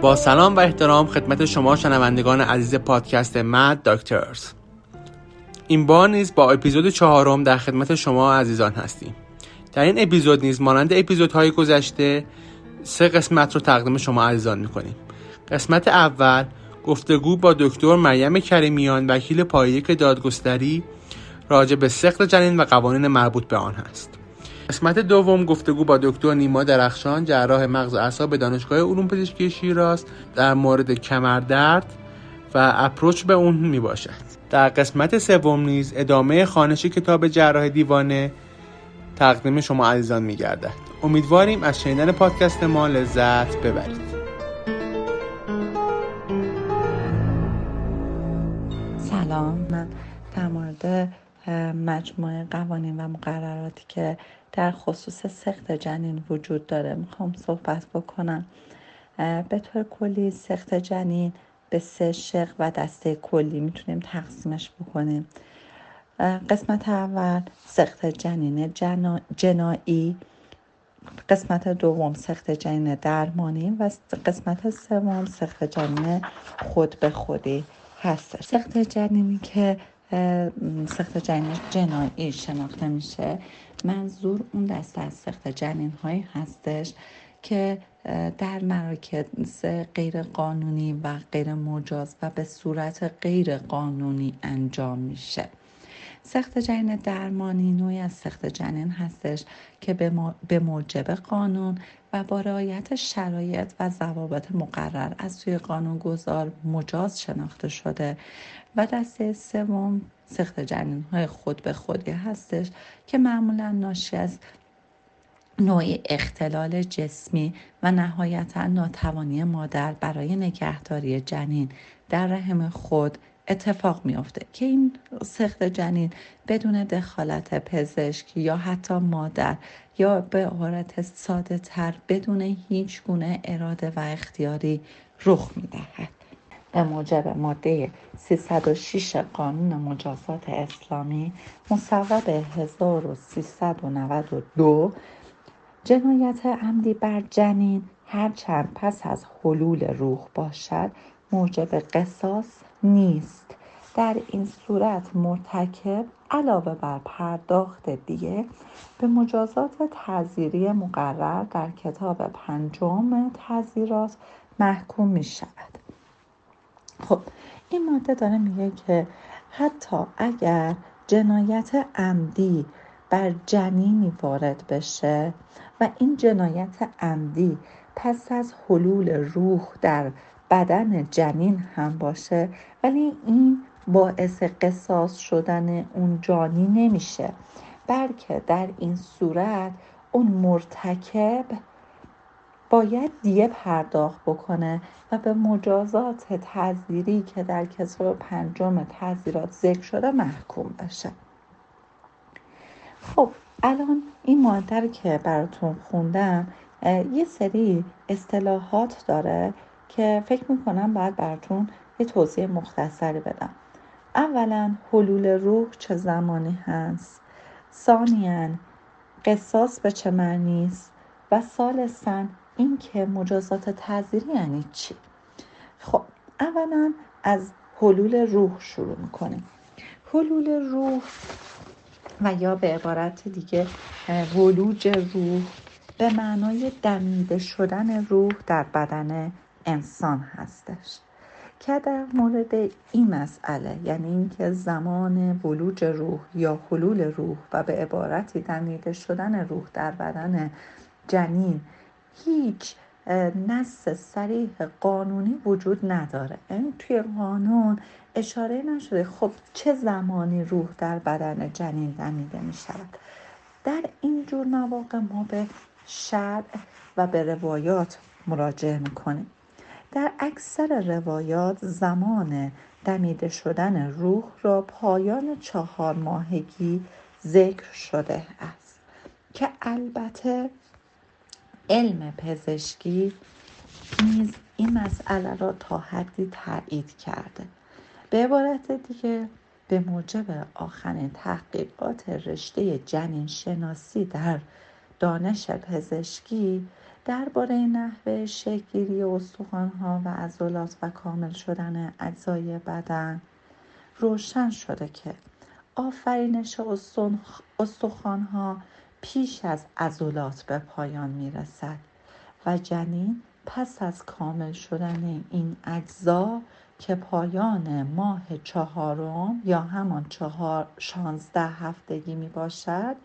با سلام و احترام خدمت شما شنوندگان عزیز پادکست مد داکترز این بار نیز با اپیزود چهارم در خدمت شما عزیزان هستیم. در این اپیزود نیز مانند اپیزودهای گذشته سه قسمت رو تقدیم شما عزیزان می‌کنیم. قسمت اول گفتگو با دکتر مریم کریمیان وکیل پایک دادگستری راجع به سخت جنین و قوانین مربوط به آن هست. قسمت دوم گفتگو با دکتر نیما درخشان جراح مغز و اعصاب دانشگاه علوم پزشکی شیراز در مورد کمردرد و اپروچ به اون می باشد در قسمت سوم نیز ادامه خانش کتاب جراح دیوانه تقدیم شما عزیزان می گردد امیدواریم از شنیدن پادکست ما لذت ببرید. سلام. من در مورد مجموعه قوانین و مقرراتی که در خصوص سخت جنین وجود داره. می‌خوام صحبت بکنم. به طور کلی سخت جنین به سه شق و دسته کلی می‌تونیم تقسیمش بکنیم. قسمت اول سخت جنین جنایی. قسمت دوم سخت جنین درمانی. و قسمت سوم سخت جنین خود به خودی هست سخت جنینی که سخت جنین جنایی شناخته میشه. منظور اون دسته از سخت جنین هایی هستش که در مراکز غیر قانونی و غیر مجاز و به صورت غیر قانونی انجام میشه. سخت جنین درمانی نوعی از سخت جنین هستش که به موجب قانون و با رعایت شرایط و ضوابط مقرر از سوی قانون گذار مجاز شناخته شده و دسته سوم سخت جنین های خود به خودی هستش که معمولا ناشی از نوعی اختلال جسمی و نهایتا ناتوانی مادر برای نگهداری جنین در رحم خود اتفاق میافته که این سخت جنین بدون دخالت پزشک یا حتی مادر یا به عبارت ساده تر بدون هیچ گونه اراده و اختیاری رخ می‌دهد. به موجب ماده 306 قانون مجازات اسلامی مصوب 1392 جنایت عمدی بر جنین هرچند پس از حلول روح باشد موجب قصاص نیست. در این صورت مرتکب علاوه بر پرداخت دیگه به مجازات تعذیری مقرر در کتاب پنجم تعذیرات محکوم می شود. خب این ماده داره میگه که حتی اگر جنایت عمدی بر جنینی وارد بشه و این جنایت عمدی پس از حلول روح در بدن جنین هم باشه ولی این باعث قصاص شدن اون جانی نمیشه. بلکه در این صورت اون مرتکب باید دیه پرداخت بکنه و به مجازات تذیری که در کتاب پنجم تذیرات ذکر شده محکوم بشه. خب الان این ماده که براتون خوندم یه سری اصطلاحات داره که فکر می‌کنم باید براتون یه توضیح مختصری بدم. اولا حلول روح چه زمانی هست؟ ثانیا قصاص به چه معنی است؟ و ثالثا اینکه مجازات تعذیری یعنی چی؟ خب اولا از حلول روح شروع می‌کنیم. حلول روح و یا به عبارت دیگه ولوج روح به معنای دمیده شدن روح در بدن انسان هستش. که در مورد این مسئله یعنی اینکه زمان ولوج روح یا حلول روح و به عبارتی دمیده شدن روح در بدن جنین هیچ نص سریح قانونی وجود نداره. این یعنی توی قانون اشاره نشده خب چه زمانی روح در بدن جنین دمیده می شود در این جور مواقع ما به شرع و به روایات مراجعه می‌کنیم. در اکثر روایات زمان دمیده شدن روح را پایان چهار ماهگی ذکر شده است که البته علم پزشکی نیز این مسئله را تا حدی تایید کرده. به عبارت دیگه به موجب آخرین تحقیقات رشته جنین شناسی در دانش پزشکی درباره نحوه شکلگیری استخوانها و عضلات و کامل شدن اجزای بدن روشن شده که آفرینش استخوانها پیش از عضلات به پایان می رسد و جنین پس از کامل شدن این اجزا که پایان ماه چهارم یا همان چهار شانزده هفتگی می باشد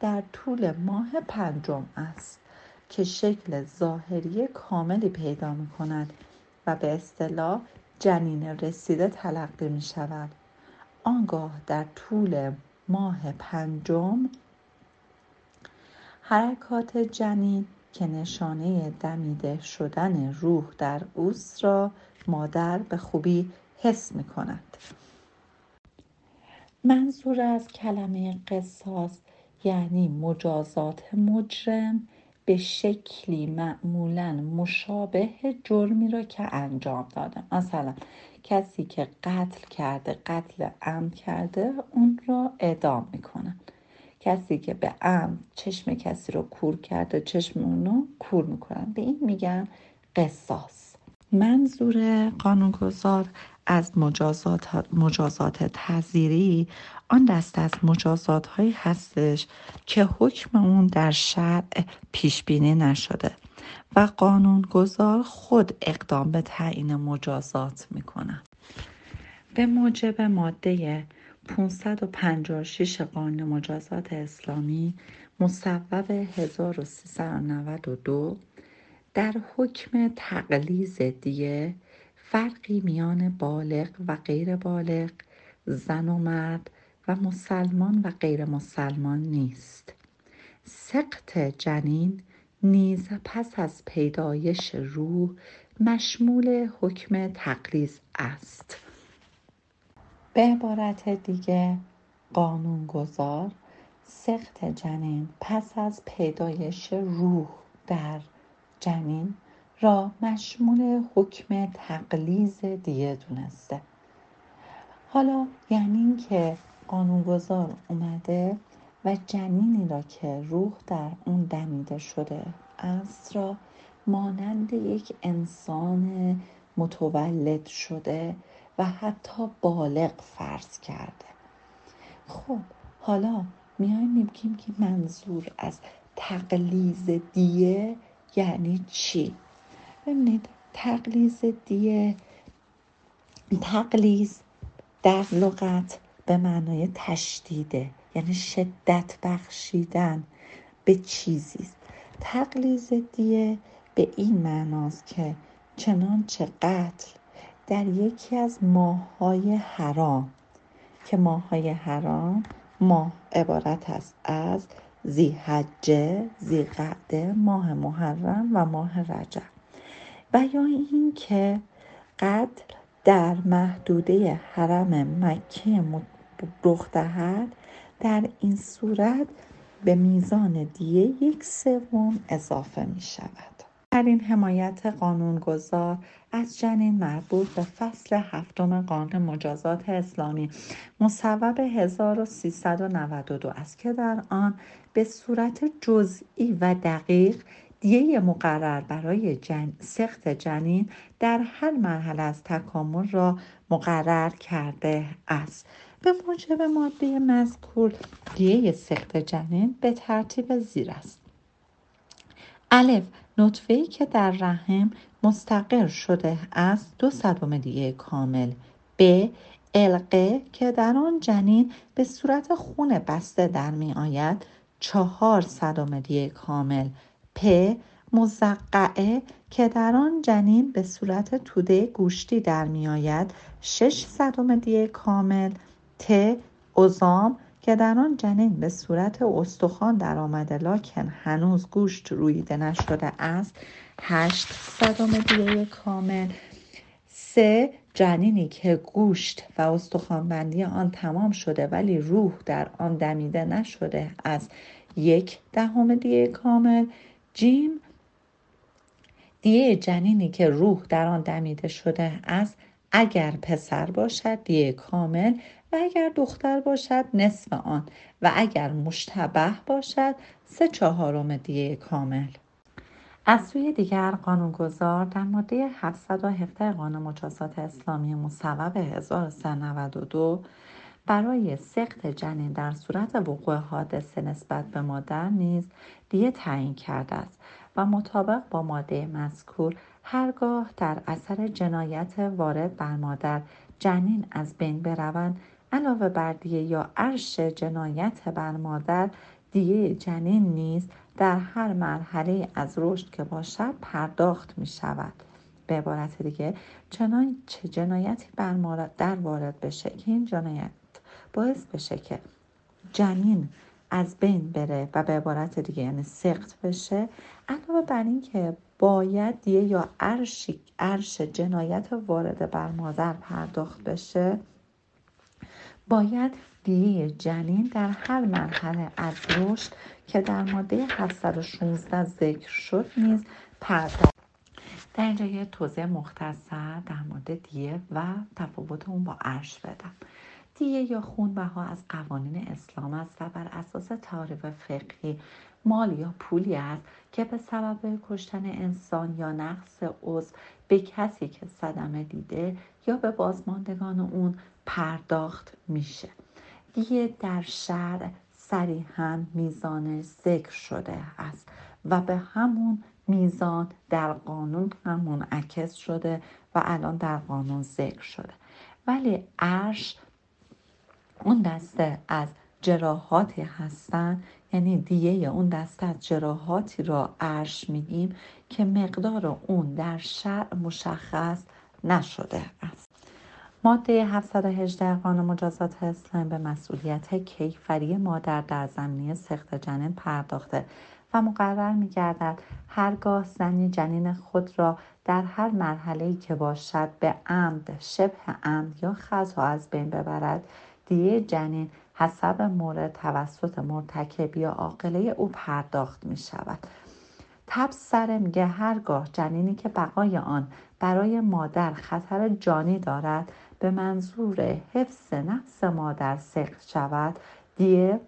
در طول ماه پنجم است. که شکل ظاهری کاملی پیدا می کند و به اصطلاح جنین رسیده تلقی می شود آنگاه در طول ماه پنجم حرکات جنین که نشانه دمیده شدن روح در اوست را مادر به خوبی حس می کند. منظور از کلمه قصاص یعنی مجازات مجرم به شکلی معمولا مشابه جرمی را که انجام داده مثلا کسی که قتل کرده قتل عمد کرده اون را اعدام می‌کنن کسی که به عمد چشم کسی رو کور کرده چشم اونو کور می‌کنن به این میگن قصاص. منظور قانونگذار از مجازات, مجازات تذیری آن دست از مجازات هایی هستش که حکم اون در شرع پیش بینی نشده و قانونگذار خود اقدام به تعیین مجازات می‌کنه. به موجب ماده 556 قانون مجازات اسلامی مصوب 1392 در حکم تقلیز دیه فرقی میان بالغ و غیر بالغ زن و مرد و مسلمان و غیر مسلمان نیست. سقط جنین نیز پس از پیدایش روح مشمول حکم تقلیز است. به عبارت دیگه قانونگذار سخت جنین پس از پیدایش روح در جنین را مشمول حکم تقلیز دیه دونسته حالا یعنی اینکه قانونگذار اومده و جنینی را که روح در اون دمیده شده است را مانند یک انسان متولد شده و حتی بالغ فرض کرده. خب حالا میایم میگیم که منظور از تقلیز دیه یعنی چی؟ ببینید تقلیز دیه تقلیز در لغت به معنای تشدیده یعنی شدت بخشیدن به چیزی است. تقلیز دیه به این معناست که چنانچه قتل در یکی از ماههای حرام که ماههای حرام ماه عبارت است از زیحجه زیقعده ماه محرم و ماه رجب. و یا اینکه قتل در محدوده حرم مکه رخ دهد در این صورت به میزان دیه یک سوم اضافه می شود در این حمایت قانونگذار از جنین مربوط به فصل هفتم قانون مجازات اسلامی مصوب 1392 است که در آن به صورت جزئی و دقیق دیه مقرر برای جن... سخت جنین در هر مرحله از تکامل را مقرر کرده است. به موجب ماده مذکور دیه سخت جنین به ترتیب زیر است. الف نطفه که در رحم مستقر شده است دو صدم دیه کامل. ب القه که در آن جنین به صورت خون بسته در می آید چهار صدم دیه کامل. پ مزقعه که در آن جنین به صورت توده گوشتی در می آید. شش صدم دیه کامل. ت ازام که در آن جنین به صورت استخوان در آمده لکن هنوز گوشت رویده نشده است. هشت صدم دیه کامل. سه جنینی که گوشت و استخوانبندی آن تمام شده ولی روح در آن دمیده نشده از یک دهم دیه کامل. جیم دیه جنینی که روح در آن دمیده شده است اگر پسر باشد دیه کامل و اگر دختر باشد نصف آن و اگر مشتبه باشد سه چهارم دیه کامل. از سوی دیگر قانونگذار در ماده 717 قانون مجازات اسلامی مصوب 1392 برای سخت جنین در صورت وقوع حادثه نسبت به مادر نیز دیه تعیین کرده است و مطابق با ماده مذکور هرگاه در اثر جنایت وارد بر مادر جنین از بین بروند علاوه بر دیه یا عرش جنایت بر مادر دیه جنین نیز در هر مرحله از رشد که باشد پرداخت می شود. به عبارت دیگه چنان چه جنایتی بر مادر وارد بشه که این جنایت باعث بشه که جنین از بین بره و به عبارت دیگه یعنی سخت بشه. علاوه بر اینکه باید دیه یا عرش عرش جنایت وارد بر مادر پرداخت بشه باید دیه جنین در هر مرحله از رشد که در ماده 716 ذکر شد نیز پرداخت. در اینجا یه توضیح مختصر در مورد دیه و تفاوت اون با عرش بدم. دیه یا خونبها از قوانین اسلام است و بر اساس تعاریف فقهی مال یا پولی است که به سبب کشتن انسان یا نقص عضو به کسی که صدمه دیده یا به بازماندگان اون پرداخت میشه. دیه در شرع صریحا میزانش ذکر شده است و به همون میزان در قانون هم منعکس شده و الان در قانون ذکر شده. ولی عرش اون دسته از جراحاتی هستن. یعنی دیه اون دسته از جراحاتی را عرش میگیم که مقدار اون در شرع مشخص نشده است. ماده 718 قانون مجازات اسلام به مسئولیت کیفری مادر در زمینه سخت جنین پرداخته و مقرر می گردد هرگاه زنی جنین خود را در هر مرحله که باشد به عمد شبه عمد یا خطا از بین ببرد. دیه جنین حسب مورد توسط مرتکب یا عاقله او پرداخت می شود. تبصره میگه هرگاه جنینی که بقای آن برای مادر خطر جانی دارد به منظور حفظ نفس مادر سخت شود دیه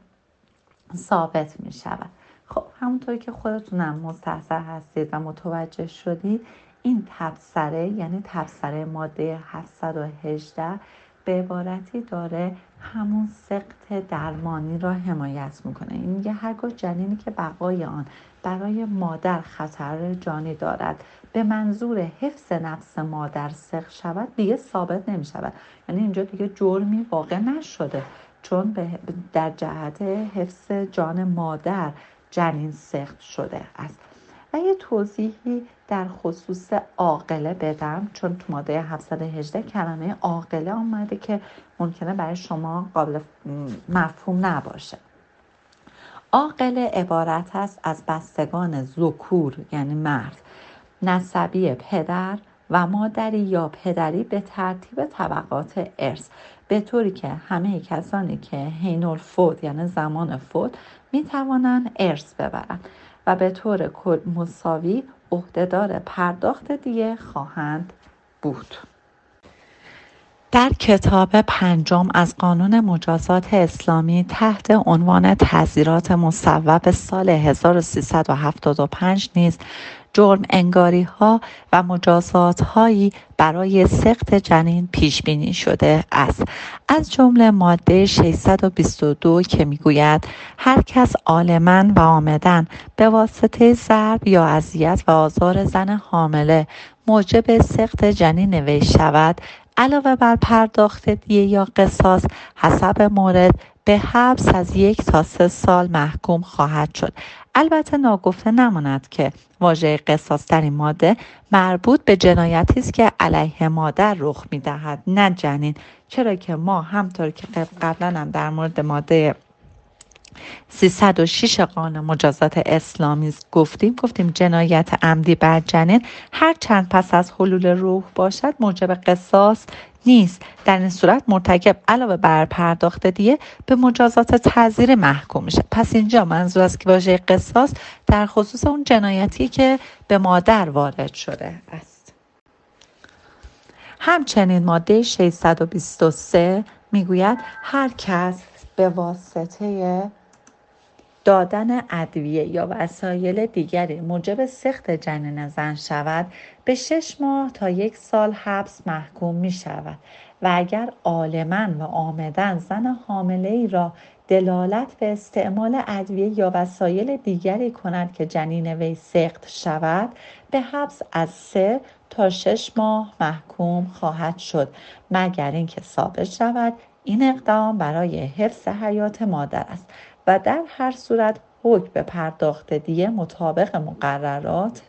ثابت می شود. خب همونطوری که خودتونم مستحصر هستید و متوجه شدید این تبصره یعنی تبصره ماده 718 به عبارتی داره همون سقط درمانی را حمایت می‌کنه. این میگه هرگاه جنینی که بقای آن برای مادر خطر جانی دارد به منظور حفظ نفس مادر سخت شود دیگه ثابت نمی شود یعنی اینجا دیگه جرمی واقع نشده. چون در جهت حفظ جان مادر جنین سخت شده است. و یه توضیحی در خصوص عاقله بدم چون تو ماده 718 کلمه عاقله آمده که ممکنه برای شما قابل مفهوم نباشه. عاقله عبارت است از بستگان زکور یعنی مرد نسبی پدر و مادری یا پدری به ترتیب طبقات ارث. به طوری که همه کسانی که حین الفوت یعنی زمان فوت می توانند ارث ببرند و به طور مساوی عهدهدار پرداخت دیه خواهند بود. در کتاب پنجم از قانون مجازات اسلامی تحت عنوان تذیرات مصوب سال 1375 نیز جرم انگاری ها و مجازات هایی برای سخت جنین پیش بینی شده است. از جمله ماده 622 که می‌گوید هر کس عالما و آمدن به واسطه ضرب یا اذیت و آزار زن حامله موجب سخت جنین وی شود علاوه بر پرداخت دیه یا قصاص حسب مورد به حبس از یک تا سه سال محکوم خواهد شد. البته ناگفته نماند که واژه قصاص در این ماده مربوط به جنایتی است که علیه مادر رخ می‌دهد نه جنین. چرا که ما همطور که قبلا هم در مورد ماده 306 قانون مجازات اسلامی گفتیم گفتیم جنایت عمدی بر جنین. هر چند پس از حلول روح باشد موجب قصاص نیست. در این صورت مرتکب علاوه بر پرداخت دیه به مجازات تعذیر محکوم میشه. پس اینجا منظور است که واژه قصاص در خصوص اون جنایتی که به مادر وارد شده است. همچنین ماده 623 می‌گوید هر کس به واسطه دادن ادویه یا وسایل دیگری موجب سخت جنین زن شود به شش ماه تا یک سال حبس محکوم می شود و اگر عالما و آمدن زن حامله ای را دلالت به استعمال ادویه یا وسایل دیگری کند که جنین وی سخت شود به حبس از سه تا شش ماه محکوم خواهد شد مگر اینکه ثابت شود این اقدام برای حفظ حیات مادر است و در هر صورت حکم به پرداخت دیه مطابق مقررات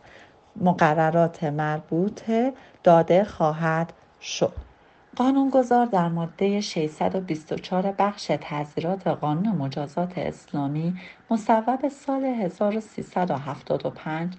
مقررات مربوطه داده خواهد شد. قانونگذار در ماده 624 بخش تعذیرات قانون مجازات اسلامی مصوب سال 1375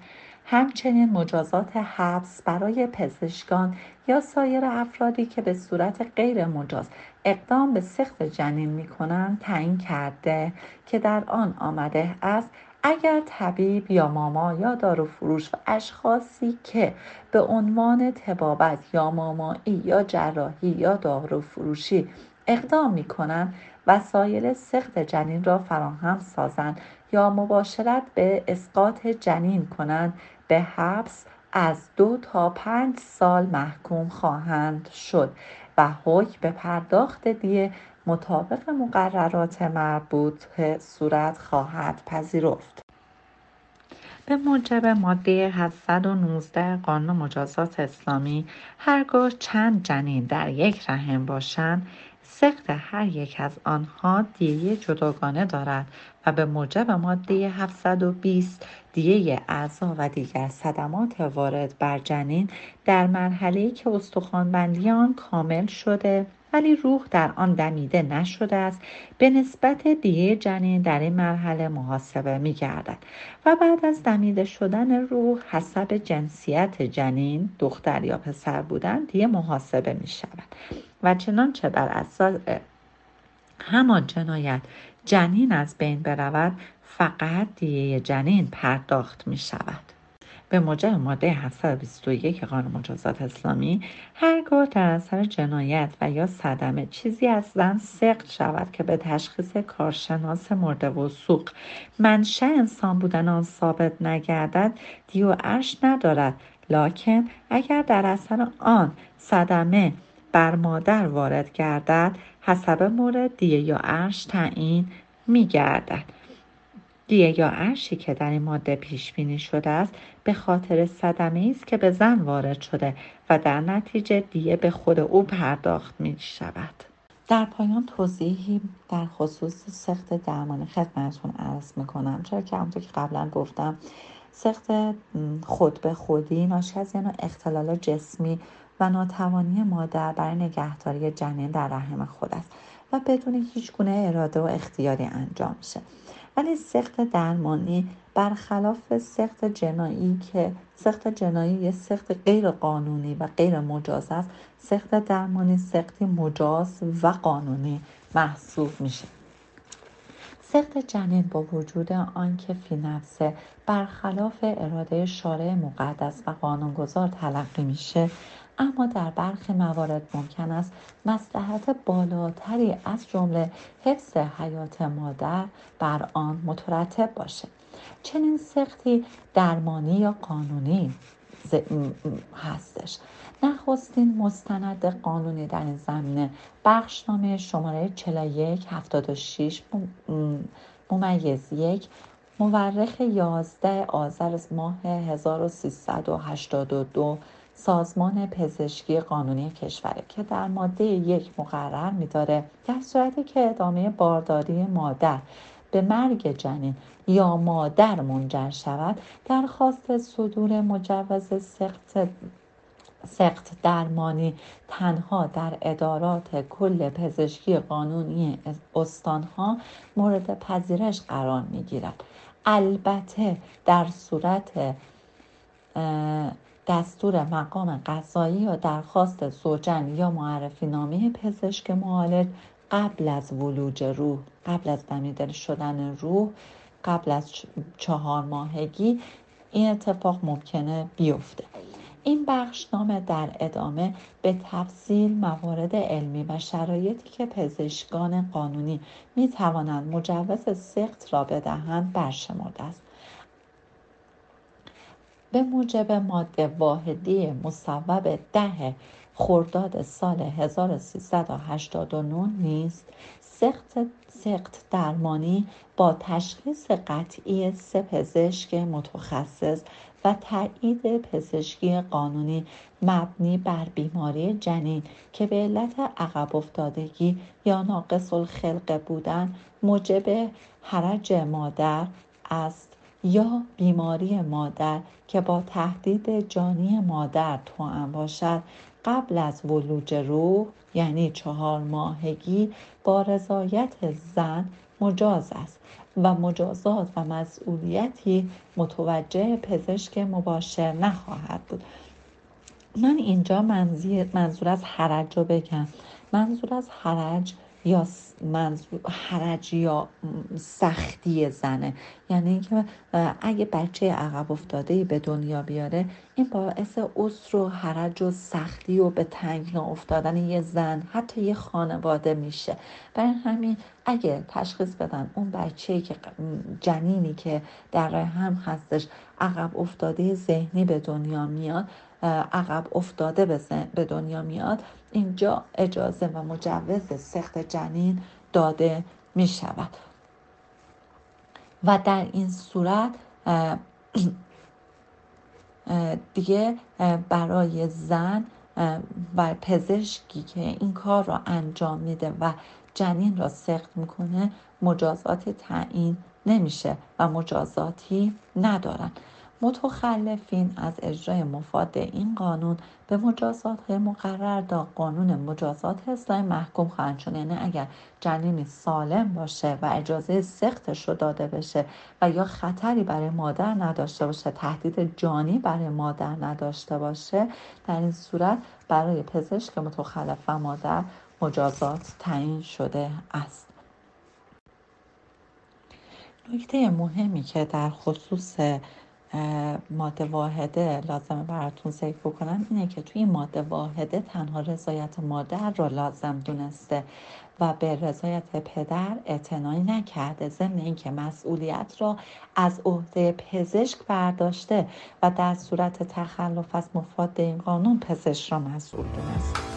همچنین مجازات حبس برای پزشکان یا سایر افرادی که به صورت غیر مجاز اقدام به سخت جنین می کنند تعیین کرده که در آن آمده است اگر طبیب یا ماما یا داروفروش و اشخاصی که به عنوان تبابت یا مامایی یا جراحی یا داروفروشی اقدام می کنند وسایل سخت جنین را فراهم سازند یا مباشرت به اسقاط جنین کنند به حبس از دو تا پنج سال محکوم خواهند شد و حکم به پرداخت دیه مطابق مقررات مربوط صورت خواهد پذیرفت. به موجب ماده 719 قانون مجازات اسلامی هرگاه چند جنین در یک رحم باشند سخت هر یک از آنها دیه جداگانه دارد و به موجب ماده 720 دیه اعضا و دیگر صدمات وارد بر جنین در مرحله که استخوانبندی آن کامل شده. ولی روح در آن دمیده نشده است به نسبت دیه جنین در این مرحله محاسبه می گردد و بعد از دمیده شدن روح حسب جنسیت جنین دختر یا پسر بودن دیه محاسبه می شود و چنانچه بر اساس همان جنایت جنین از بین برود فقط دیه جنین پرداخت می شود. به موجب ماده 721 قانون مجازات اسلامی هرگاه در اثر جنایت و یا صدمه چیزی از زن سقط شود که به تشخیص کارشناس مرده سوق منشأ انسان بودن آن ثابت نگردد دیو عرش ندارد لکن اگر در اثر آن صدمه بر مادر وارد گردد حسب مورد دیه یا عرش تعیین می گردد. دیه یا عرشی که در این ماده پیش بینی شده است به خاطر صدمه است که به زن وارد شده و در نتیجه دیه به خود او پرداخت می شود. در پایان توضیحی در خصوص سخت درمانی خدمتتون عرض می کنم چرا که همونطور که قبلا گفتم سخت خود به خودی ناشی از یعنی اختلال جسمی و ناتوانی مادر برای نگهداری جنین در رحم خود است و بدون هیچ گونه اراده و اختیاری انجام میشه ولی سخت درمانی برخلاف سخت جنایی که سخت جنایی یه سخت غیر قانونی و غیر مجاز است. سخت درمانی سختی مجاز و قانونی محسوب میشه. سخت جنین با وجود آنکه فی نفسه برخلاف اراده شارع مقدس و قانونگذار تلقی میشه اما در برخی موارد ممکن است مصلحت بالاتری از جمله حفظ حیات مادر بر آن مترتب باشد چنین سختی درمانی یا قانونی هستش. نخستین مستند قانونی در این زمینه بخشنامه شماره 41 76 ممیز یک مورخ 11 آذر ماه 1382 سازمان پزشکی قانونی کشوره که در ماده یک مقرر میداره در صورتی که ادامه بارداری مادر به مرگ جنین یا مادر منجر شود درخواست صدور مجوز سخت سخت درمانی تنها در ادارات کل پزشکی قانونی استانها مورد پذیرش قرار می گیرد. البته در صورت دستور مقام قضایی یا درخواست زوجن یا معرفی نامه پزشک معالج قبل از ولوج روح قبل از دمیدن شدن روح قبل از چهار ماهگی این اتفاق ممکنه بیفته. این بخشنامه در ادامه به تفصیل موارد علمی و شرایطی که پزشکان قانونی می توانند مجوز سخت را بدهند برشمرده است. به موجب ماده واحدی مصوب ده خرداد سال 1389 نیست سخت سخت درمانی با تشخیص قطعی سه پزشک متخصص و تایید پزشکی قانونی مبنی بر بیماری جنین که به علت عقب افتادگی یا ناقص الخلقه بودن موجب حرج مادر است یا بیماری مادر که با تهدید جانی مادر توأم باشد قبل از ولوج روح یعنی چهار ماهگی با رضایت زن مجاز است و مجازات و مسئولیتی متوجه پزشک مباشر نخواهد بود. من اینجا منظور از حرج رو بگم. منظور از حرج یا منظور حرج یا سختی زنه. یعنی اینکه اگه بچه عقب افتاده به دنیا بیاره این باعث عسر و حرج و سختی و به تنگ افتادن یه زن حتی یه خانواده میشه. برای همین اگه تشخیص بدن اون بچه که جنینی که در هم هستش عقب افتاده ذهنی به دنیا میاد عقب افتاده به دنیا میاد. اینجا اجازه و مجوز سخت جنین داده می شود و در این صورت دیگه برای زن و پزشکی که این کار را انجام میده و جنین را سخت می‌کنه مجازات تعیین نمیشه و مجازاتی ندارن. متخلفین از اجرای مفاد این قانون به مجازات مقرر در قانون مجازات اسلامی محکوم خواهند شد. یعنی اگر جنینی سالم باشه و اجازه سختش رو داده بشه و یا خطری برای مادر نداشته باشه تهدید جانی برای مادر نداشته باشه در این صورت برای پزشک متخلف و مادر مجازات تعیین شده است. نکته مهمی که در خصوص ماده واحده لازمه براتون ذکر بکنم. اینه که توی ماده واحده تنها رضایت مادر را لازم دونسته و به رضایت پدر اعتنایی نکرده. ضمن اینکه مسئولیت را از عهده پزشک برداشته و در صورت تخلف از مفاد این قانون پزشک را مسئول دونسته.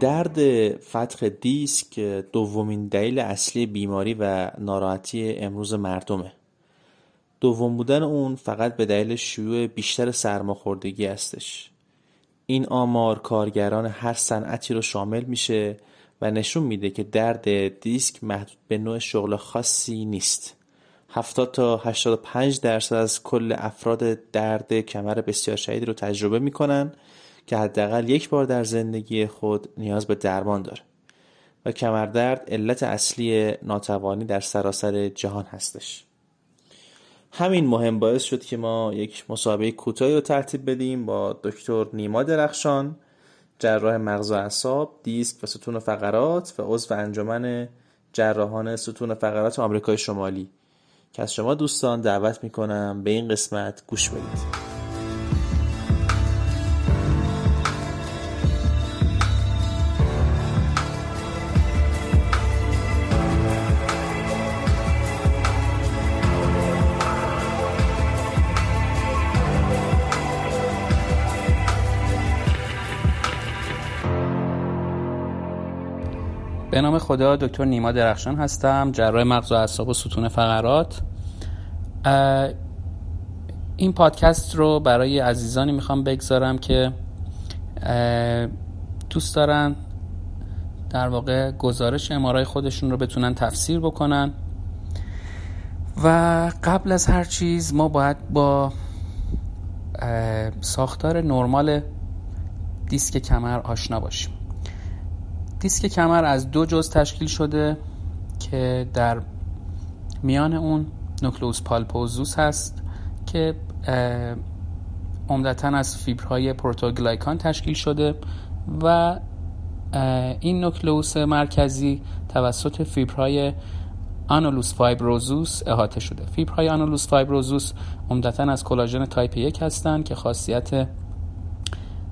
درد فتح دیسک دومین دلیل اصلی بیماری و ناراحتی امروز مردمه. دوم بودن اون فقط به دلیل شیوع بیشتر سرماخوردگی هستش. این آمار کارگران هر صنعتی رو شامل میشه و نشون میده که درد دیسک محدود به نوع شغل خاصی نیست. 70 تا 85 درصد از کل افراد درد کمر بسیار شدید رو تجربه می‌کنن که حداقل یک بار در زندگی خود نیاز به درمان داره و کمردرد علت اصلی ناتوانی در سراسر جهان هستش. همین مهم باعث شد که ما یک مسابقه کوتاهی رو ترتیب بدیم با دکتر نیما درخشان جراح مغز و اعصاب دیسک و ستون فقرات و عضو انجمن جراحان ستون فقرات آمریکای شمالی که از شما دوستان دعوت می‌کنم به این قسمت گوش بدید. به نام خدا دکتر نیما درخشان هستم جراح مغز و اعصاب و ستون فقرات. این پادکست رو برای عزیزانی می‌خوام بگذارم که دوست دارن در واقع گزارش امارای خودشون رو بتونن تفسیر بکنن. و قبل از هر چیز ما باید با ساختار نرمال دیسک کمر آشنا باشیم. دیسک کمر از دو جز تشکیل شده که در میان اون nucleus pulposus هست که عمدتا از فیبرهای proteoglycan تشکیل شده و این nucleus مرکزی توسط فیبرهای annulus fibrosus احاطه شده. فیبرهای annulus fibrosus عمدتا از کلاژن تایپ یک هستند که خاصیت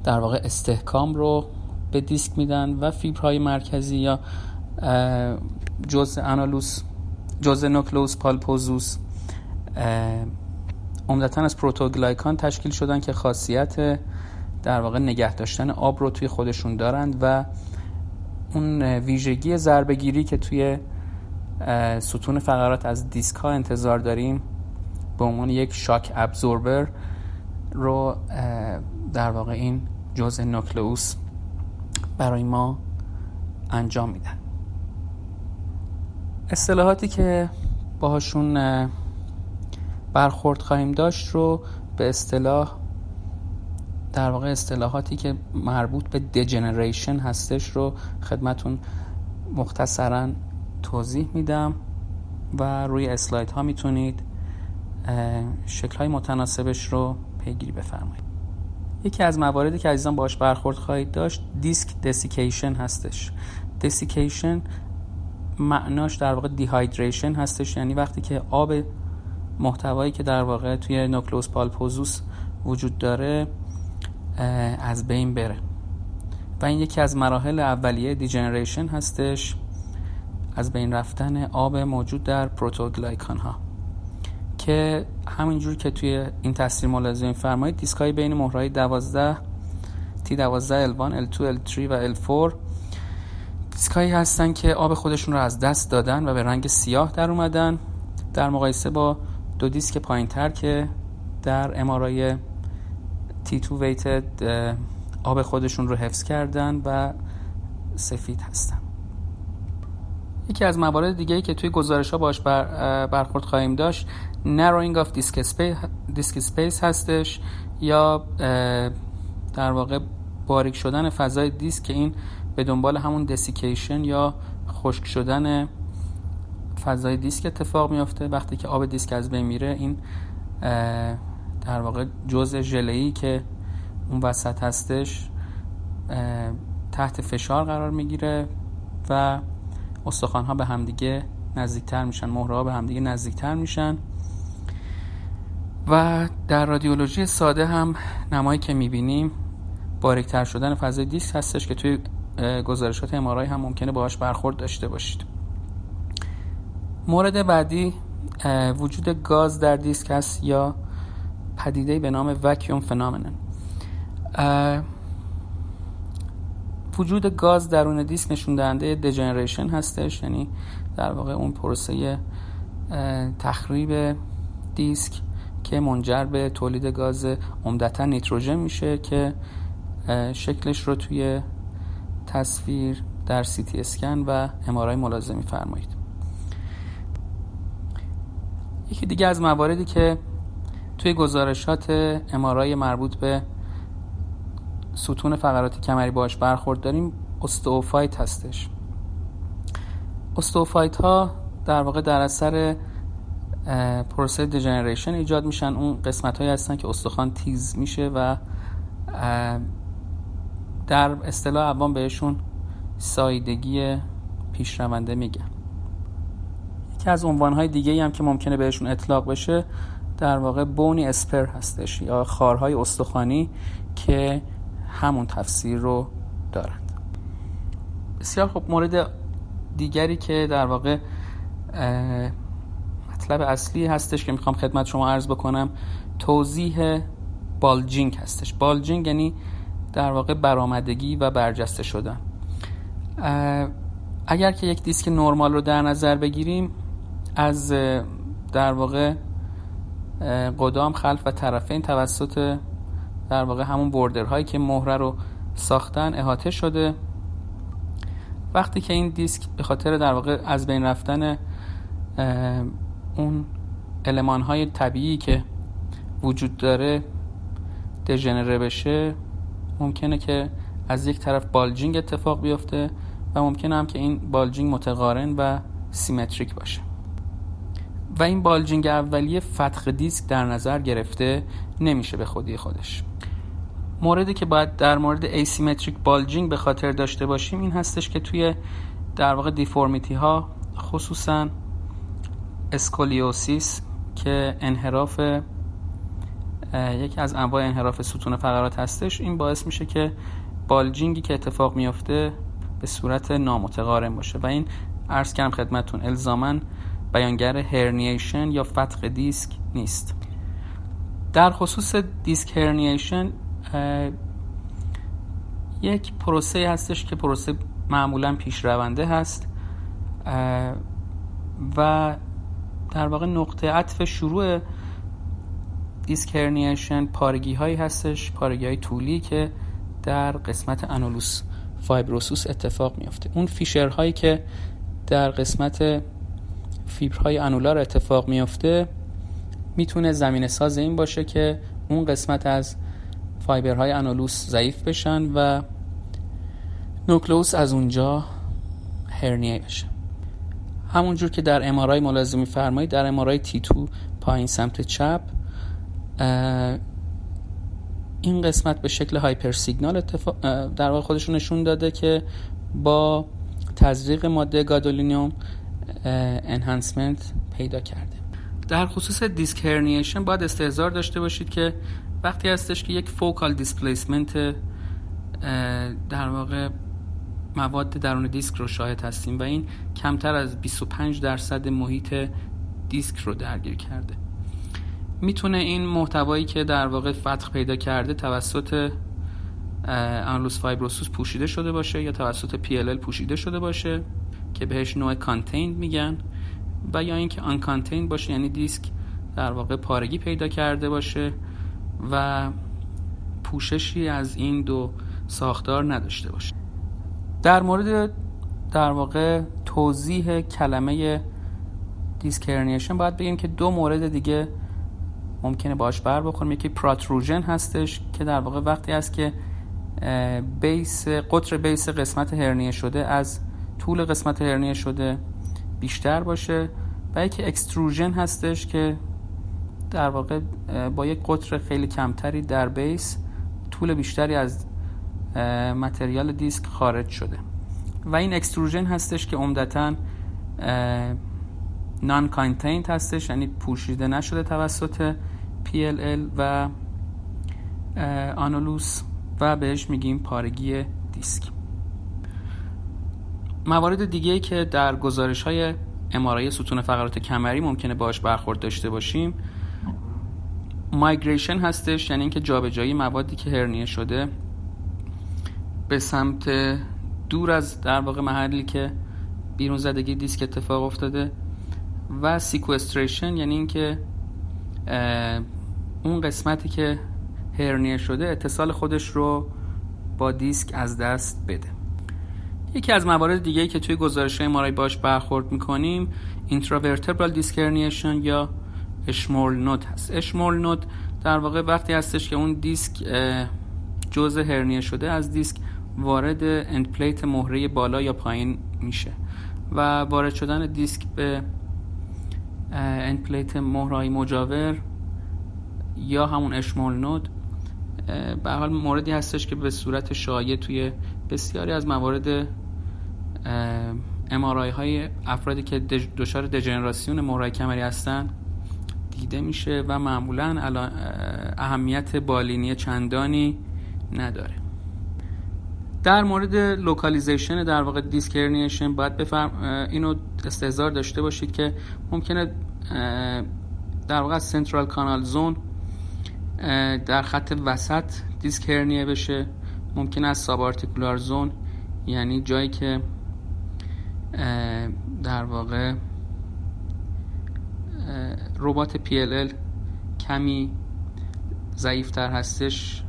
در واقع استحکام رو به دیسک میدن و فیبرهای مرکزی یا جزء annulus جزء nucleus pulposus عمدتا از proteoglycan تشکیل شدن که خاصیت در واقع نگه داشتن آب رو توی خودشون دارند و اون ویژگی ضربه‌گیری که توی ستون فقرات از دیسک ها انتظار داریم به عنوان یک شاک ابزوربر رو در واقع این جزء نوکلئوس برای ما انجام میدن. اصطلاحاتی که باهاشون برخورد خواهیم داشت رو به اصطلاح در واقع اصطلاحاتی که مربوط به دجنریشن هستش رو خدمتون مختصرا توضیح میدم و روی اسلاید ها می‌تونید شکل های متناسبش رو پیگیری بفرمایید. یکی از مواردی که عزیزان باش برخورد خواهید داشت دیسک دسیکیشن هستش. دسیکیشن معناش در واقع دیهایدریشن هستش یعنی وقتی که آب محتوایی که در واقع توی نوکلوس پالپوزوس وجود داره از بین بره. و این یکی از مراحل اولیه degeneration هستش از بین رفتن آب موجود در proteoglycan ها که همینجور که توی این تصویر ملاحظه فرمایید دیسکای بین مهره‌های 12 T12 L1 L2 L3 و L4 دیسکایی هستن که آب خودشون رو از دست دادن و به رنگ سیاه در اومدن. در مقایسه با دو دیسک پایین تر که در امارای T2 ویتد آب خودشون رو حفظ کردن و سفید هستن. یکی از موارد دیگه ای که توی گزارش ها باش بر برخورد خواهیم داشت disk space, disk space هستش یا در واقع باریک شدن فضای دیسک این به دنبال همون دسیکیشن یا خشک شدن فضای دیسک اتفاق میافته. وقتی که آب دیسک از بین میره این در واقع جزء ژله‌ای که اون وسط هستش تحت فشار قرار می‌گیره و استخوان ها به همدیگه نزدیکتر میشن مهره ها به همدیگه نزدیکتر میشن. و در رادیولوژی ساده هم نمایی که می‌بینیم باریکتر شدن فضای دیسک هستش که توی گزارشات امارای هم ممکنه باهاش برخورد داشته باشید. مورد بعدی وجود گاز در دیسک هست یا پدیده به نام وکیوم فنامنن وجود گاز درون دیسک نشون دهنده دژنریشن هستش یعنی در واقع اون پروسه تخریب دیسک. که منجر به تولید گاز عمدتا نیتروژن میشه که شکلش رو توی تصویر در سیتی اسکن و امارای ملاحظه می فرمایید یکی دیگه از مواردی که توی گزارشات امارای مربوط به ستون فقرات کمری باش برخورد داریم osteophyte هستش. osteophyte ها در واقع در اثر پروسه degeneration ایجاد میشن. اون قسمت هایی هستن که استخوان تیز میشه و در اصطلاح عوام بهشون سایدگی پیشرونده میگن. یکی از عنوانهای دیگه هم که ممکنه بهشون اطلاق بشه در واقع بونی اسپر هستش یا خارهای استخوانی که همون تفسیر رو دارند بسیار خب مورد دیگری که در واقع مطلب اصلی هستش که می‌خوام خدمت شما عرض بکنم. توضیح بالجینگ هستش. بالجینگ یعنی در واقع برآمدگی و برجسته شدن. اگر که یک دیسک نرمال رو در نظر بگیریم از در واقع قدام خلف و طرفین توسط در واقع همون بوردر هایی که مهره رو ساختن احاطه شده. وقتی که این دیسک به خاطر در واقع از بین رفتن اون المان های طبیعی که وجود داره دژنره بشه ممکنه که از یک طرف bulging اتفاق بیفته و ممکنه هم که این bulging متقارن و symmetric باشه. و این bulging اولیه فتق دیسک در نظر گرفته نمیشه به خودی خودش. موردی که باید در مورد asymmetric bulging به خاطر داشته باشیم این هستش که توی در واقع deformity ها خصوصا scoliosis که انحراف یکی از انواع انحراف ستون فقرات هستش این باعث میشه که bulging ی که اتفاق میافته به صورت نامتقارن باشه. و این عرض کردم خدمتون الزاماً بیانگر herniation یا فتق دیسک نیست. در خصوص disc herniation یک پروسه هستش که پروسه معمولا پیشرونده هست و در واقع نقطه عطف شروع دیسک هرنییشن پارگی هایی هستش پارگی های طولی که در قسمت انولوس فایبروسوس اتفاق میافته. اون فیشر هایی که در قسمت فیبرهای انولار اتفاق میافته می‌تونه زمین ساز این باشه که اون قسمت از fiber های annulus ضعیف بشن و nucleus از اونجا هرنیه بشه. همونجور که در امارای ملاحظه می فرمایید در امارای T2 پایین سمت چپ این قسمت به شکل hyper signal اتفاق در واقع خودشون نشون داده که با تزریق ماده گادولینیوم enhancement پیدا کرده. در خصوص disc herniation باید استحضار داشته باشید که وقتی هستش که یک focal displacement در واقع مواد درون دیسک رو شاهد هستیم و این کمتر از 25 درصد محیط دیسک رو درگیر کرده. می‌تونه این محتوایی که در واقع فتق پیدا کرده توسط annulus fibrosus پوشیده شده باشه یا توسط PLL پوشیده شده باشه که بهش نوع contained میگن و یا اینکه uncontained باشه یعنی دیسک در واقع پارگی پیدا کرده باشه و پوششی از این دو ساختار نداشته باشه. در مورد در واقع توضیح کلمه disc herniation باید بگیم که دو مورد دیگه ممکنه باش بر بخوریم. یکی protrusion هستش که در واقع وقتی است که base قطر base قسمت هرنیه شده از طول قسمت هرنیه شده بیشتر باشه و یکی extrusion هستش که در واقع با یک قطر خیلی کمتری در base طول بیشتری از material دیسک خارج شده. و این extrusion هستش که عمدتا non-contained هستش یعنی پوشیده نشده توسط PLL و آنولوس و بهش میگیم پارگی دیسک. موارد دیگه که در گزارش های امارای ستون فقرات کمری ممکنه باش برخورد داشته باشیم مایگریشن هستش یعنی اینکه جابجایی موادی که هرنیه شده به سمت دور از در واقع محلی که بیرون زدگی دیسک اتفاق افتاده و sequestration یعنی اینکه اون قسمتی که هرنیه شده اتصال خودش رو با دیسک از دست بده. یکی از موارد دیگه که توی گزارش های امارای باش برخورد می‌کنیم intravertebral disc herniation یا Schmorl node هست. Schmorl node در واقع وقتی هستش که اون دیسک جزء هرنیه شده از دیسک وارد end plate مهره بالا یا پایین میشه و وارد شدن دیسک به end plate مهره‌های مجاور یا همون Schmorl node به حال موردی هستش که به صورت شایع توی بسیاری از موارد امارای های افرادی که دچار دژنراسیون مهره‌های کمری هستن دیده میشه و معمولا اهمیت بالینی چندانی نداره. در مورد localization در واقع disc herniation باید بفهم اینو استحضار داشته باشید که ممکنه در واقع central canal zone در خط وسط دیسک هرنیه بشه. ممکن است subarticular zone یعنی جایی که در واقع رباط PLL کمی ضعیفتر هستش.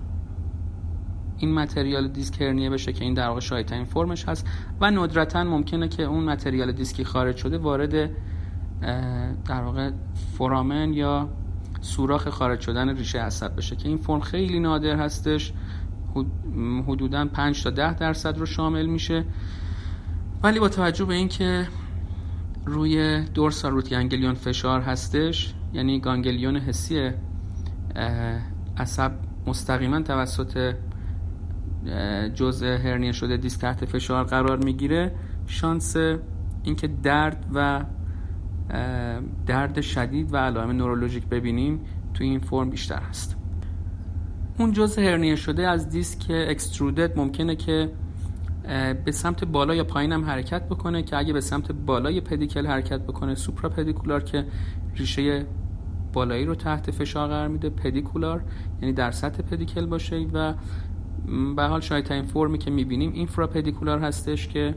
این متریال دیسک هرنیه بشه که این در واقع شایع فرمش هست و ندرتا ممکنه که اون متریال دیسکی خارج شده وارد در واقع فرامن یا سوراخ خارج شدن ریشه عصب بشه که این فرم خیلی نادر هستش. حدودا 5 تا 10 درصد رو شامل میشه. ولی با توجه به اینکه روی دورسال روت گانگلیون فشار هستش یعنی گانگلیون حسی عصب مستقیما توسط جزء هرنیه شده دیسک تحت فشار قرار می‌گیره. شانس اینکه درد و درد شدید و علائم نورولوژیک ببینیم توی این فرم بیشتر هست. اون جزء هرنیه شده از دیسک اکسترودد ممکنه که به سمت بالا یا پایین هم حرکت بکنه که اگه به سمت بالای پدیکل حرکت بکنه سوپرا پدیکولار که ریشه بالایی رو تحت فشار قرار میده پدیکولار یعنی در سطح پدیکل باشه و به حال شاید این فرمی که می‌بینیم اینفرا پدیکولار هستش که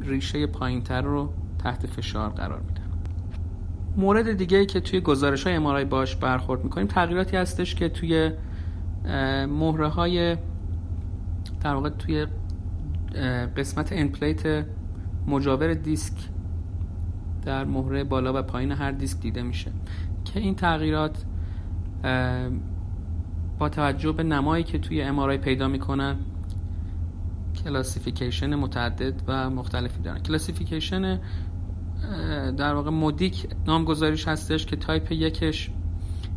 ریشه پایینتر رو تحت فشار قرار میده. مورد دیگه که توی گزارش های امارای باش برخورد می‌کنیم تغییراتی هستش که توی مهره های در واقع توی قسمت end plate مجاور دیسک در مهره بالا و پایین هر دیسک دیده میشه. که این تغییرات با توجه به نمایی که توی امارای پیدا می‌کنن classification متعدد و مختلفی دارن. classification در واقع Modic نامگذاریش هستش که تایپ یکش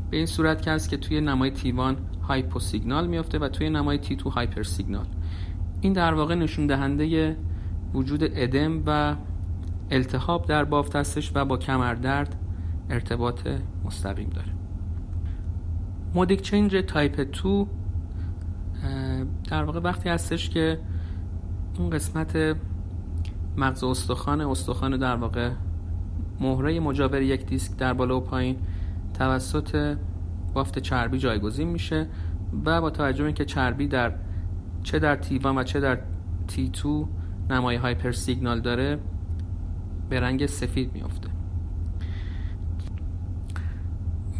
به این صورت که هست که توی نمای T1 hypo signal میفته و توی نمای T2 hyper signal این در واقع نشون دهنده وجود ادم و التهاب در بافت هستش و با کمردرد ارتباط مستقیم داره. Modic change type 2 در واقع وقتی هستش که اون قسمت مغز استخوان استخوان در واقع مهره مجاور یک دیسک در بالا و پایین توسط بافت چربی جایگزین میشه و با توجه به اینکه چربی در چه در T1 و چه در T2 نمای hyper signal داره به رنگ سفید میافته.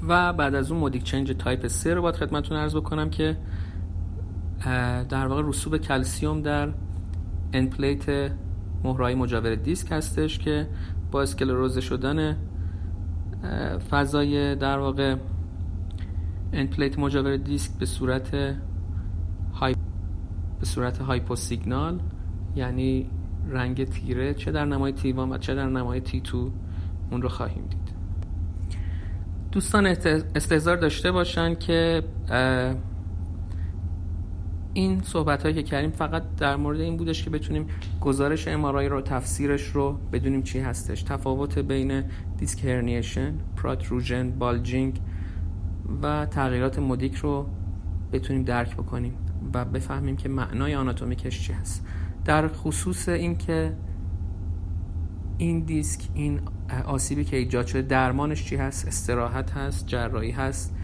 و بعد از اون Modic change type 3 رو باید خدمتتون عرض بکنم که در واقع رسوب کلسیوم در endplate مهره‌های مجاور دیسک هستش که با اسکلروز شدن فضای در واقع انپلیت مجاور دیسک به صورت های به صورت هایپو سیگنال یعنی رنگ تیره چه در نمای تی و چه در نمای تی تو اون رو خواهیم دید. دوستان استهزار داشته باشن که این صحبت که کردیم فقط در مورد این بودش که بتونیم گزارش MRI رو تفسیرش رو بدونیم چی هستش. تفاوت بین disc herniation protrusion bulging و تغییرات Modic رو بتونیم درک بکنیم و بفهمیم که معنای آناتومیکش چی هست. در خصوص اینکه این دیسک این آسیبی که ایجاد شده درمانش چی هست؟ استراحت هست جراحی هست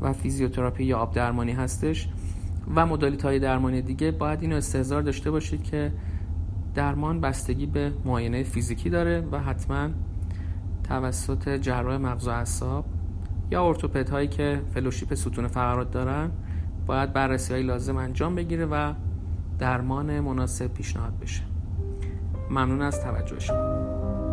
و فیزیوتراپی یا آب درمانی هستش. و مدالیت های درمانی دیگه. باید اینو استهزار داشته باشید که درمان بستگی به معاینه فیزیکی داره و حتما توسط جراح مغز و اعصاب یا ارتوپد هایی که فلوشیپ ستون فقرات دارن باید بررسی های لازم انجام بگیره و درمان مناسب پیشنهاد بشه. ممنون از توجه شما.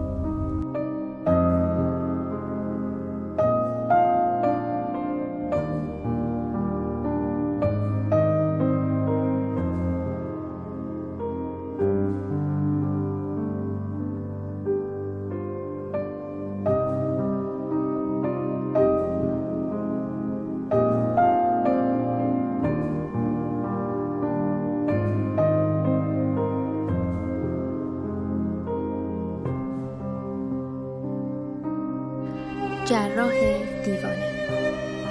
دیوانه.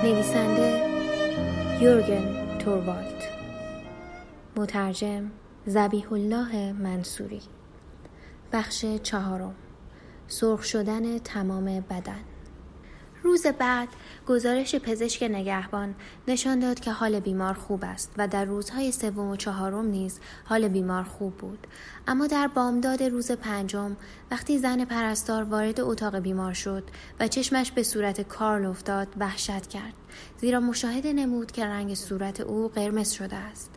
نویسنده یورگن توروالت مترجم زبیح الله منصوری. بخش چهارم. سرخ شدن تمام بدن. روز بعد گزارش پزشک نگهبان نشان داد که حال بیمار خوب است و در روزهای سوم و چهارم نیز حال بیمار خوب بود. اما در بامداد روز پنجم وقتی زن پرستار وارد اتاق بیمار شد و چشمش به صورت کارل افتاد وحشت کرد زیرا مشاهده نمود که رنگ صورت او قرمز شده است.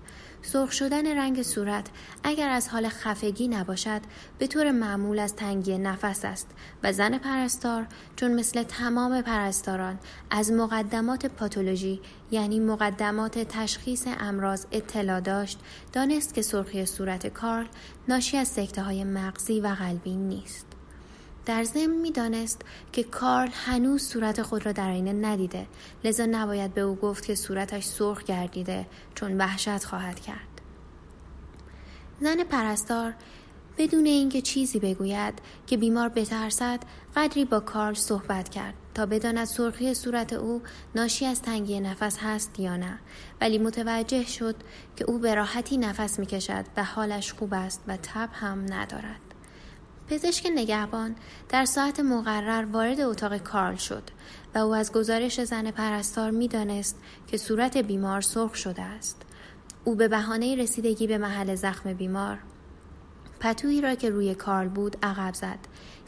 سرخ شدن رنگ صورت اگر از حال خفگی نباشد به طور معمول از تنگی نفس است و زن پرستار چون مثل تمام پرستاران از مقدمات پاتولوژی یعنی مقدمات تشخیص امراض اطلاع داشت دانست که سرخی صورت کارل ناشی از سکته های مغزی و قلبی نیست. در ضمن می‌دانست که کارل هنوز صورت خود را در آینه ندیده. لذا نباید به او گفت که صورتش سرخ گردیده چون وحشت خواهد کرد. زن پرستار بدون اینکه چیزی بگوید که بیمار بترسد قدری با کارل صحبت کرد تا بداند سرخی صورت او ناشی از تنگی نفس هست یا نه. ولی متوجه شد که او به راحتی نفس می‌کشد و حالش خوب است و تب هم ندارد. پزشک نگهبان در ساعت مقرر وارد اتاق کارل شد و او از گزارش زن پرستار می‌دانست که صورت بیمار سرخ شده است. او به بهانه رسیدگی به محل زخم بیمار. پتویی را که روی کارل بود عقب زد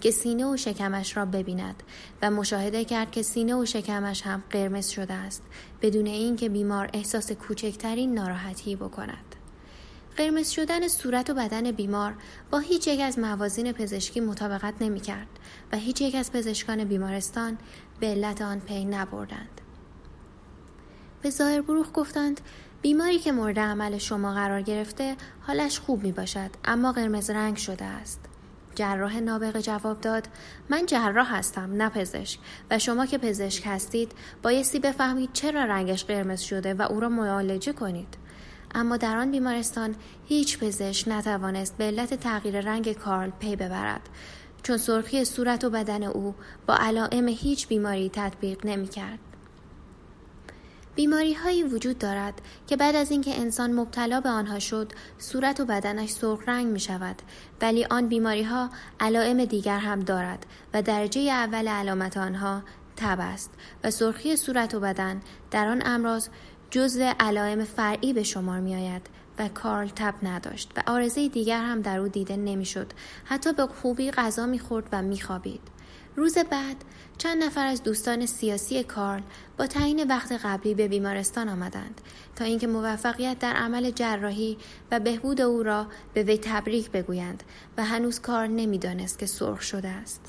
که سینه و شکمش را ببیند و مشاهده کرد که سینه و شکمش هم قرمز شده است بدون اینکه بیمار احساس کوچکترین ناراحتی بکند. قرمز شدن صورت و بدن بیمار با هیچ یک از موازین پزشکی مطابقت نمی کرد و هیچ یک از پزشکان بیمارستان به علت آن پی نبردند. به ظاهر بروخ گفتند بیماری که مورد عمل شما قرار گرفته حالش خوب می باشد اما قرمز رنگ شده است. جراح نابغه جواب داد من جراح هستم نه پزشک و شما که پزشک هستید بایستی بفهمید چرا رنگش قرمز شده و او را معالجه کنید. اما در آن بیمارستان هیچ پزشک نتوانست به علت تغییر رنگ کارل پی ببرد چون سرخی صورت و بدن او با علائم هیچ بیماری تطبیق نمی کرد. بیماری هایی وجود دارد که بعد از اینکه انسان مبتلا به آنها شد صورت و بدنش سرخ رنگ می شود ولی آن بیماری ها علائم دیگر هم دارد و درجه اول علامت آنها تب است و سرخی صورت و بدن در آن امراض جزو علائم فرعی به شمار می آید و کارل تب نداشت و آرزه دیگر هم در او دیده نمی‌شد. حتی به خوبی غذا می‌خورد و میخوابید. روز بعد چند نفر از دوستان سیاسی کارل با تعیین وقت قبلی به بیمارستان آمدند تا اینکه موفقیت در عمل جراحی و بهبود او را به وی تبریک بگویند و هنوز کار نمی‌دانست که سرخ شده است.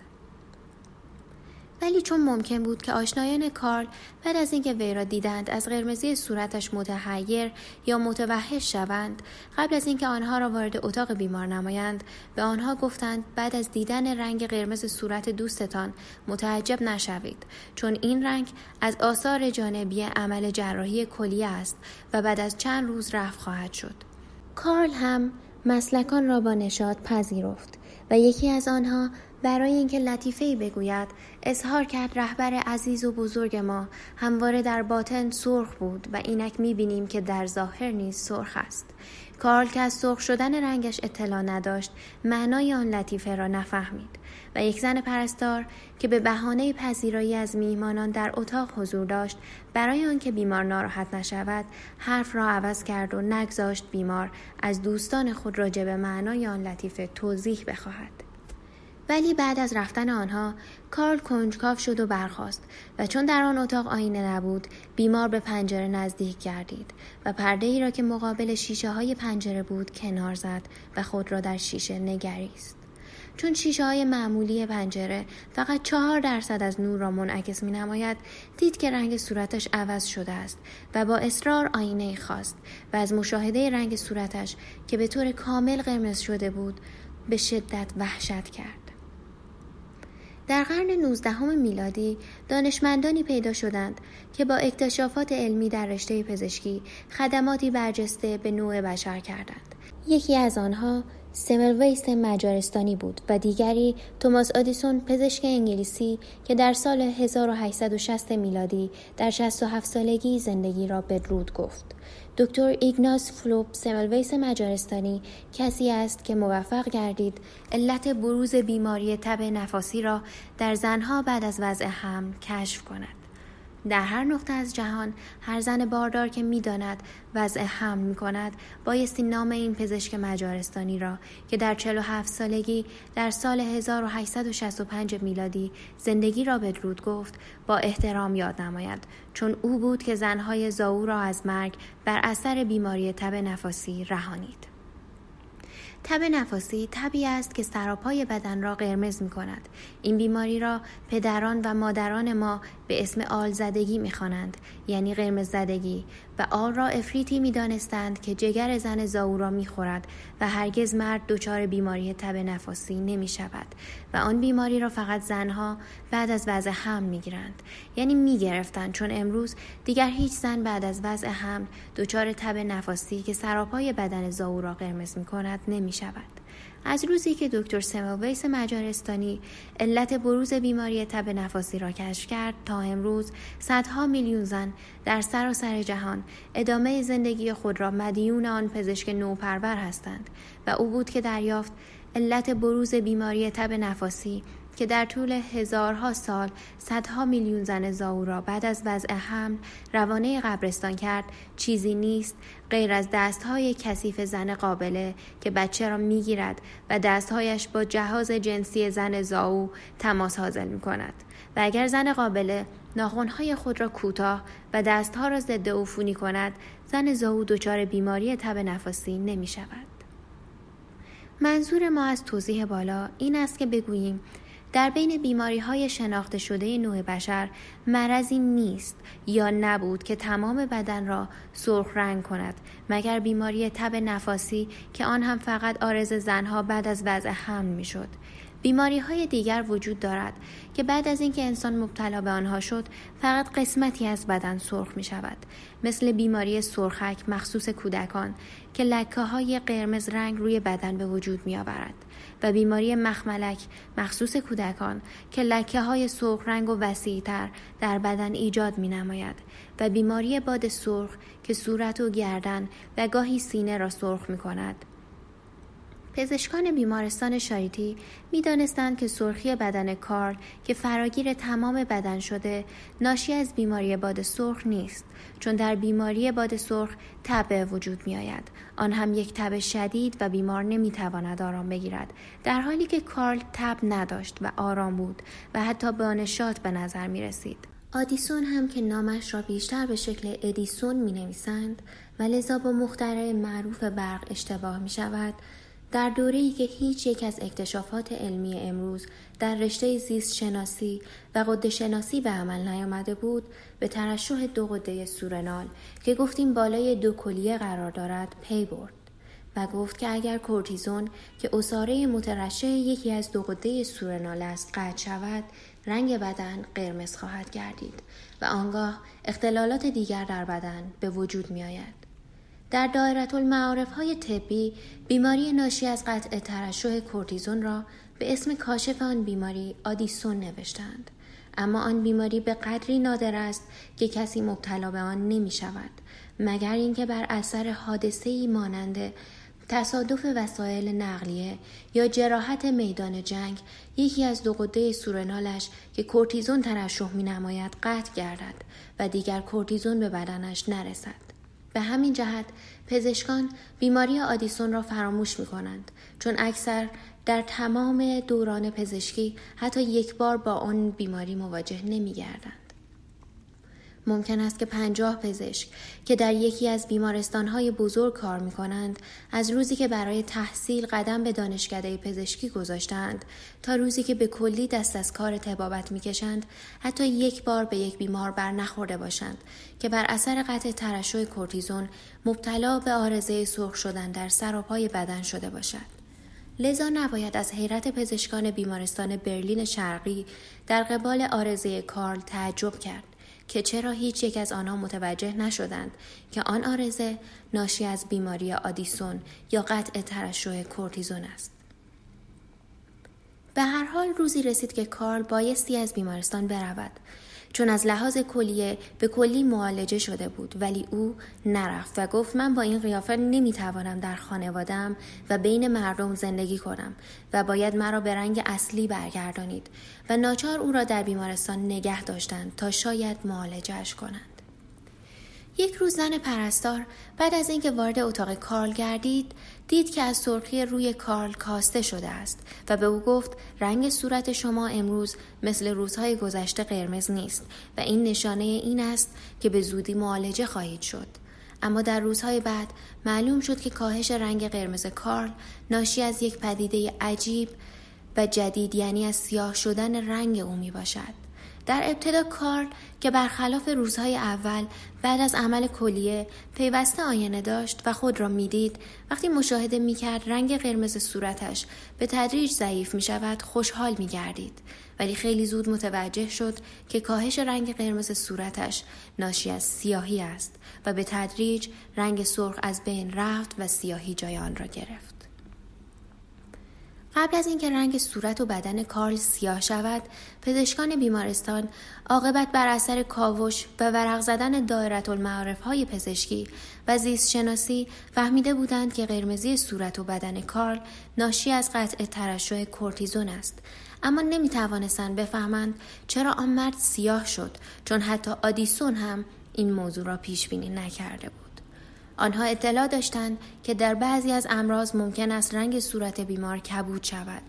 ولی چون ممکن بود که آشنایان کارل بعد از اینکه وی را دیدند از قرمزی صورتش متحیر یا متوحش شوند قبل از اینکه آنها را وارد اتاق بیمار نمایند به آنها گفتند بعد از دیدن رنگ قرمز صورت دوستتان متعجب نشوید چون این رنگ از آثار جانبی عمل جراحی کلیه است و بعد از چند روز رفت خواهد شد. کارل هم مسلکان را با نشاط پذیرفت و یکی از آنها برای اینکه لطیفه ای بگوید اظهار کرد رهبر عزیز و بزرگ ما همواره در باطن سرخ بود و اینک می‌بینیم که در ظاهر نیز سرخ است. کارل که از سرخ شدن رنگش اطلاع نداشت معنای آن لطیفه را نفهمید و یک زن پرستار که به بهانه پذیرایی از میهمانان در اتاق حضور داشت برای آنکه بیمار ناراحت نشود حرف را عوض کرد و نگذاشت بیمار از دوستان خود راجع به معنای آن لطیفه توضیح بخواهد. ولی بعد از رفتن آنها کارل کنجکاف شد و برخاست و چون در آن اتاق آینه نبود بیمار به پنجره نزدیک گردید و پرده ای را که مقابل شیشه های پنجره بود کنار زد و خود را در شیشه نگریست. چون شیشه های معمولی پنجره فقط چهار درصد از نور را منعکس می نماید دید که رنگ صورتش عوض شده است و با اصرار آینه خواست و از مشاهده رنگ صورتش که به طور کامل قرمز شده بود به شدت وحشت کرد. در قرن 19 میلادی دانشمندانی پیدا شدند که با اکتشافات علمی در رشته پزشکی خدماتی برجسته به نوع بشر کردند. یکی از آنها وایس مجارستانی بود و دیگری توماس آدیسون پزشک انگلیسی که در سال 1860 میلادی در 67 سالگی زندگی را بدرود گفت. دکتر ایگناس فیلیپ سملوایس مجارستانی کسی است که موفق گردید علت بروز بیماری تب نفاسی را در زنها بعد از وضع هم کشف کند. در هر نقطه از جهان هر زن باردار که می‌داند وضع حمل می کند بایستی نام این پزشک مجارستانی را که در 47 سالگی در سال 1865 میلادی زندگی را به رود گفت با احترام یاد نماید چون او بود که زنهای زاو را از مرگ بر اثر بیماری تب نفاسی رهانید. تب نفاسی تبی است که سراپای بدن را قرمز می کند. این بیماری را پدران و مادران ما به اسم آل زدگی می خوانند یعنی قرمز زدگی و آل را افریتی می دانستند که جگر زن زاو را می خورد و هرگز مرد دچار بیماری تب نفاسی نمی شود و آن بیماری را فقط زنها بعد از وضع هم می گیرند یعنی می گرفتند چون امروز دیگر هیچ زن بعد از وضع هم دچار تب نفاسی که سراپای بدن زاو را قرمز می کند نمی شود. از روزی که دکتر سموویس مجارستانی علت بروز بیماری تب نفاسی را کشف کرد تا امروز صدها میلیون زن در سراسر جهان ادامه زندگی خود را مدیون آن پزشک نوپرور هستند و او بود که دریافت علت بروز بیماری تب نفاسی که در طول هزارها سال صدها میلیون زن زاو را بعد از وضع حمل روانه قبرستان کرد چیزی نیست غیر از دستهای کثیف زن قابله که بچه را می‌گیرد و دستهایش با جهاز جنسی زن زاو تماس حاصل می کند و اگر زن قابله ناخونهای خود را کوتاه و دستها را ضد عفونی کند زن زاو دچار بیماری تب نفاسی نمی شود. منظور ما از توضیح بالا این است که بگوییم در بین بیماری های شناخته شده نوع بشر مرضی نیست یا نبود که تمام بدن را سرخ رنگ کند مگر بیماری تب نفاسی که آن هم فقط آرز زنها بعد از وضع حمل می شد. بیماری های دیگر وجود دارد که بعد از اینکه انسان مبتلا به آنها شد فقط قسمتی از بدن سرخ می شود مثل بیماری سرخک مخصوص کودکان که لکه های قرمز رنگ روی بدن به وجود می آورد و بیماری مخملک مخصوص کودکان که لکه های سرخ رنگ و وسیعتر در بدن ایجاد می نماید و بیماری باد سرخ که صورت و گردن و گاهی سینه را سرخ می کند پزشکان بیمارستان شاریتی می دانستند که سرخی بدن کارل که فراگیر تمام بدن شده ناشی از بیماری باد سرخ نیست. چون در بیماری باد سرخ تب وجود می آید. آن هم یک تب شدید و بیمار نمی تواند آرام بگیرد در حالی که کارل تب نداشت و آرام بود و حتی به نشاط به نظر می رسید. آدیسون هم که نامش را بیشتر به شکل ادیسون می نویسند و لذا با مخترع معروف برق اشتباه می شود در دوره ای که هیچ یک از اکتشافات علمی امروز در رشته زیست شناسی و غده شناسی به عمل نیامده بود به ترشح دو غده سورنال که گفتیم بالای دو کلیه قرار دارد پی برد و گفت که اگر کورتیزون که عصاره مترشح یکی از دو غده سورنال است قطع شود رنگ بدن قرمز خواهد گردید و آنگاه اختلالات دیگر در بدن به وجود می آید. در دایره المعارف های طبی بیماری ناشی از قطع ترشح کورتیزون را به اسم کاشف آن بیماری آدیسون نوشتند اما آن بیماری به قدری نادر است که کسی مبتلا به آن نمی شود مگر اینکه بر اثر حادثه ای مانند تصادف وسایل نقلیه یا جراحت میدان جنگ یکی از دو قده سورنالش که کورتیزون ترشح می نماید قطع گردد و دیگر کورتیزون به بدنش نرسد. به همین جهت پزشکان بیماری آدیسون را فراموش می کنند چون اکثر در تمام دوران پزشکی حتی یک بار با آن بیماری مواجه نمی گردند. ممکن است که پنجاه پزشک که در یکی از بیمارستانهای بزرگ کار می کنند از روزی که برای تحصیل قدم به دانشکده پزشکی گذاشتند تا روزی که به کلی دست از کار تبابت می کشند حتی یک بار به یک بیمار بر نخورده باشند که بر اثر قطع ترشح کورتیزون مبتلا به آرزه سرخ شدن در سر و پای بدن شده باشد. لذا نباید از حیرت پزشکان بیمارستان برلین شرقی در قبال آرزه کارل تعجب کرد. که چرا هیچ یک از آنها متوجه نشدند که آن آرزه ناشی از بیماری آدیسون یا قطع ترشح کورتیزون است. به هر حال روزی رسید که کارل بایستی از بیمارستان برود چون از لحاظ کلیه به کلی معالجه شده بود ولی او نرفت و گفت من با این قیافه نمی‌توانم در خانوادم و بین مردم زندگی کنم و باید مرا به رنگ اصلی برگردانید و ناچار او را در بیمارستان نگه داشتند تا شاید معالجهش کنند. یک روز زن پرستار بعد از اینکه وارد اتاق کارل گردید دید که از سرخی روی کارل کاسته شده است و به او گفت رنگ صورت شما امروز مثل روزهای گذشته قرمز نیست و این نشانه این است که به زودی معالجه خواهید شد اما در روزهای بعد معلوم شد که کاهش رنگ قرمز کارل ناشی از یک پدیده عجیب و جدید یعنی از سیاه شدن رنگ او می باشد. در ابتدا کارل که برخلاف روزهای اول بعد از عمل کلیه پیوسته آینه داشت و خود را می‌دید وقتی مشاهده می‌کرد رنگ قرمز صورتش به تدریج ضعیف می شود خوشحال می گردید ولی خیلی زود متوجه شد که کاهش رنگ قرمز صورتش ناشی از سیاهی است و به تدریج رنگ سرخ از بین رفت و سیاهی جای آن را گرفت. قبل از اینکه رنگ صورت و بدن کارل سیاه شود پزشکان بیمارستان عاقبت بر اثر کاوش و ورق زدن دایره المعارف های پزشکی و زیست شناسی فهمیده بودند که قرمزی صورت و بدن کارل ناشی از قطع ترشح کورتیزون است. اما نمی توانستند بفهمند چرا آن مرد سیاه شد چون حتی آدیسون هم این موضوع را پیش بینی نکرده بود. آنها اطلاع داشتند که در بعضی از امراض ممکن است رنگ صورت بیمار کبود شود.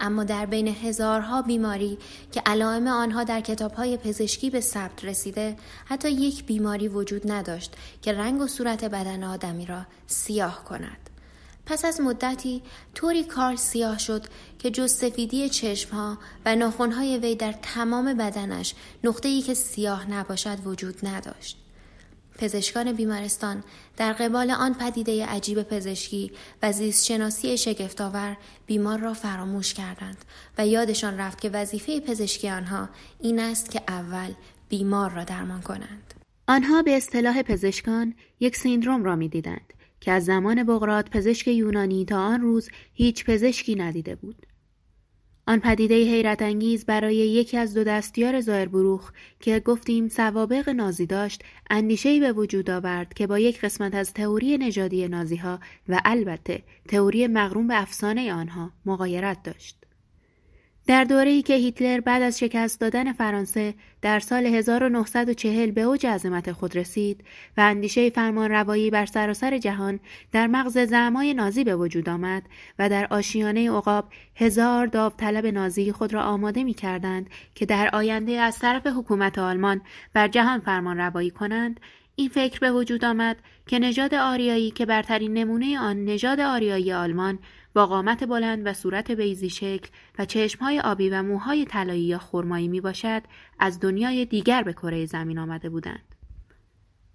اما در بین هزارها بیماری که علائم آنها در کتابهای پزشکی به ثبت رسیده حتی یک بیماری وجود نداشت که رنگ و صورت بدن آدمی را سیاه کند. پس از مدتی طوری کار سیاه شد که جز سفیدی چشمها و ناخونهای وی در تمام بدنش نقطه‌ای که سیاه نباشد وجود نداشت. پزشکان بیمارستان در قبال آن پدیده عجیب پزشکی و زیست شناسی شگفتآور بیمار را فراموش کردند و یادشان رفت که وظیفه پزشکی آنها این است که اول بیمار را درمان کنند. آنها به اصطلاح پزشکان یک سیندروم را می‌دیدند که از زمان بغرات پزشک یونانی تا آن روز هیچ پزشکی ندیده بود. آن پدیده حیرت انگیز برای یکی از دو دستیار زایربروخ که گفتیم سوابق نازی داشت اندیشهای به وجود آورد که با یک قسمت از تئوری نژادی نازی ها و البته تئوری مغروم به افسانه آنها مقایرت داشت. در دوره‌ای که هیتلر بعد از شکست دادن فرانسه در سال 1940 به اوج عظمت خود رسید و اندیشه فرمان روایی بر سراسر جهان در مغز زعمای نازی به وجود آمد و در آشیانه عقاب هزار داوطلب نازی خود را آماده می کردند که در آینده از طرف حکومت آلمان بر جهان فرمان روایی کنند این فکر به وجود آمد که نژاد آریایی که برترین نمونه آن نژاد آریایی آلمان با قامت بلند و صورت بیزی شکل و چشمهای آبی و موهای طلایی یا خرمایی می باشد از دنیای دیگر به کره زمین آمده بودند.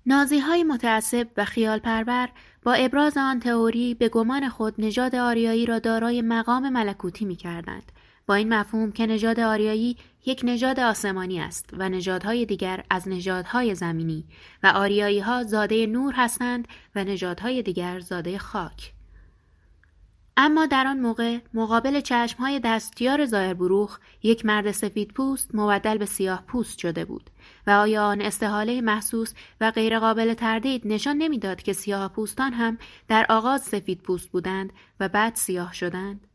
نازی های متعصب و خیال پرور با ابراز آن تئوری به گمان خود نژاد آریایی را دارای مقام ملکوتی می کردند. با این مفهوم که نژاد آریایی یک نژاد آسمانی است و نژادهای دیگر از نژادهای زمینی و آریایی ها زاده نور هستند و نژادهای دیگر زاده خاک. اما در آن موقع مقابل چشمهای دستیار بروخ یک مرد سفید پوست مبدل به سیاه پوست شده بود و آیا آن استحاله محسوس و غیرقابل تردید نشان نمی‌داد که سیاه پوستان هم در آغاز سفید پوست بودند و بعد سیاه شدند؟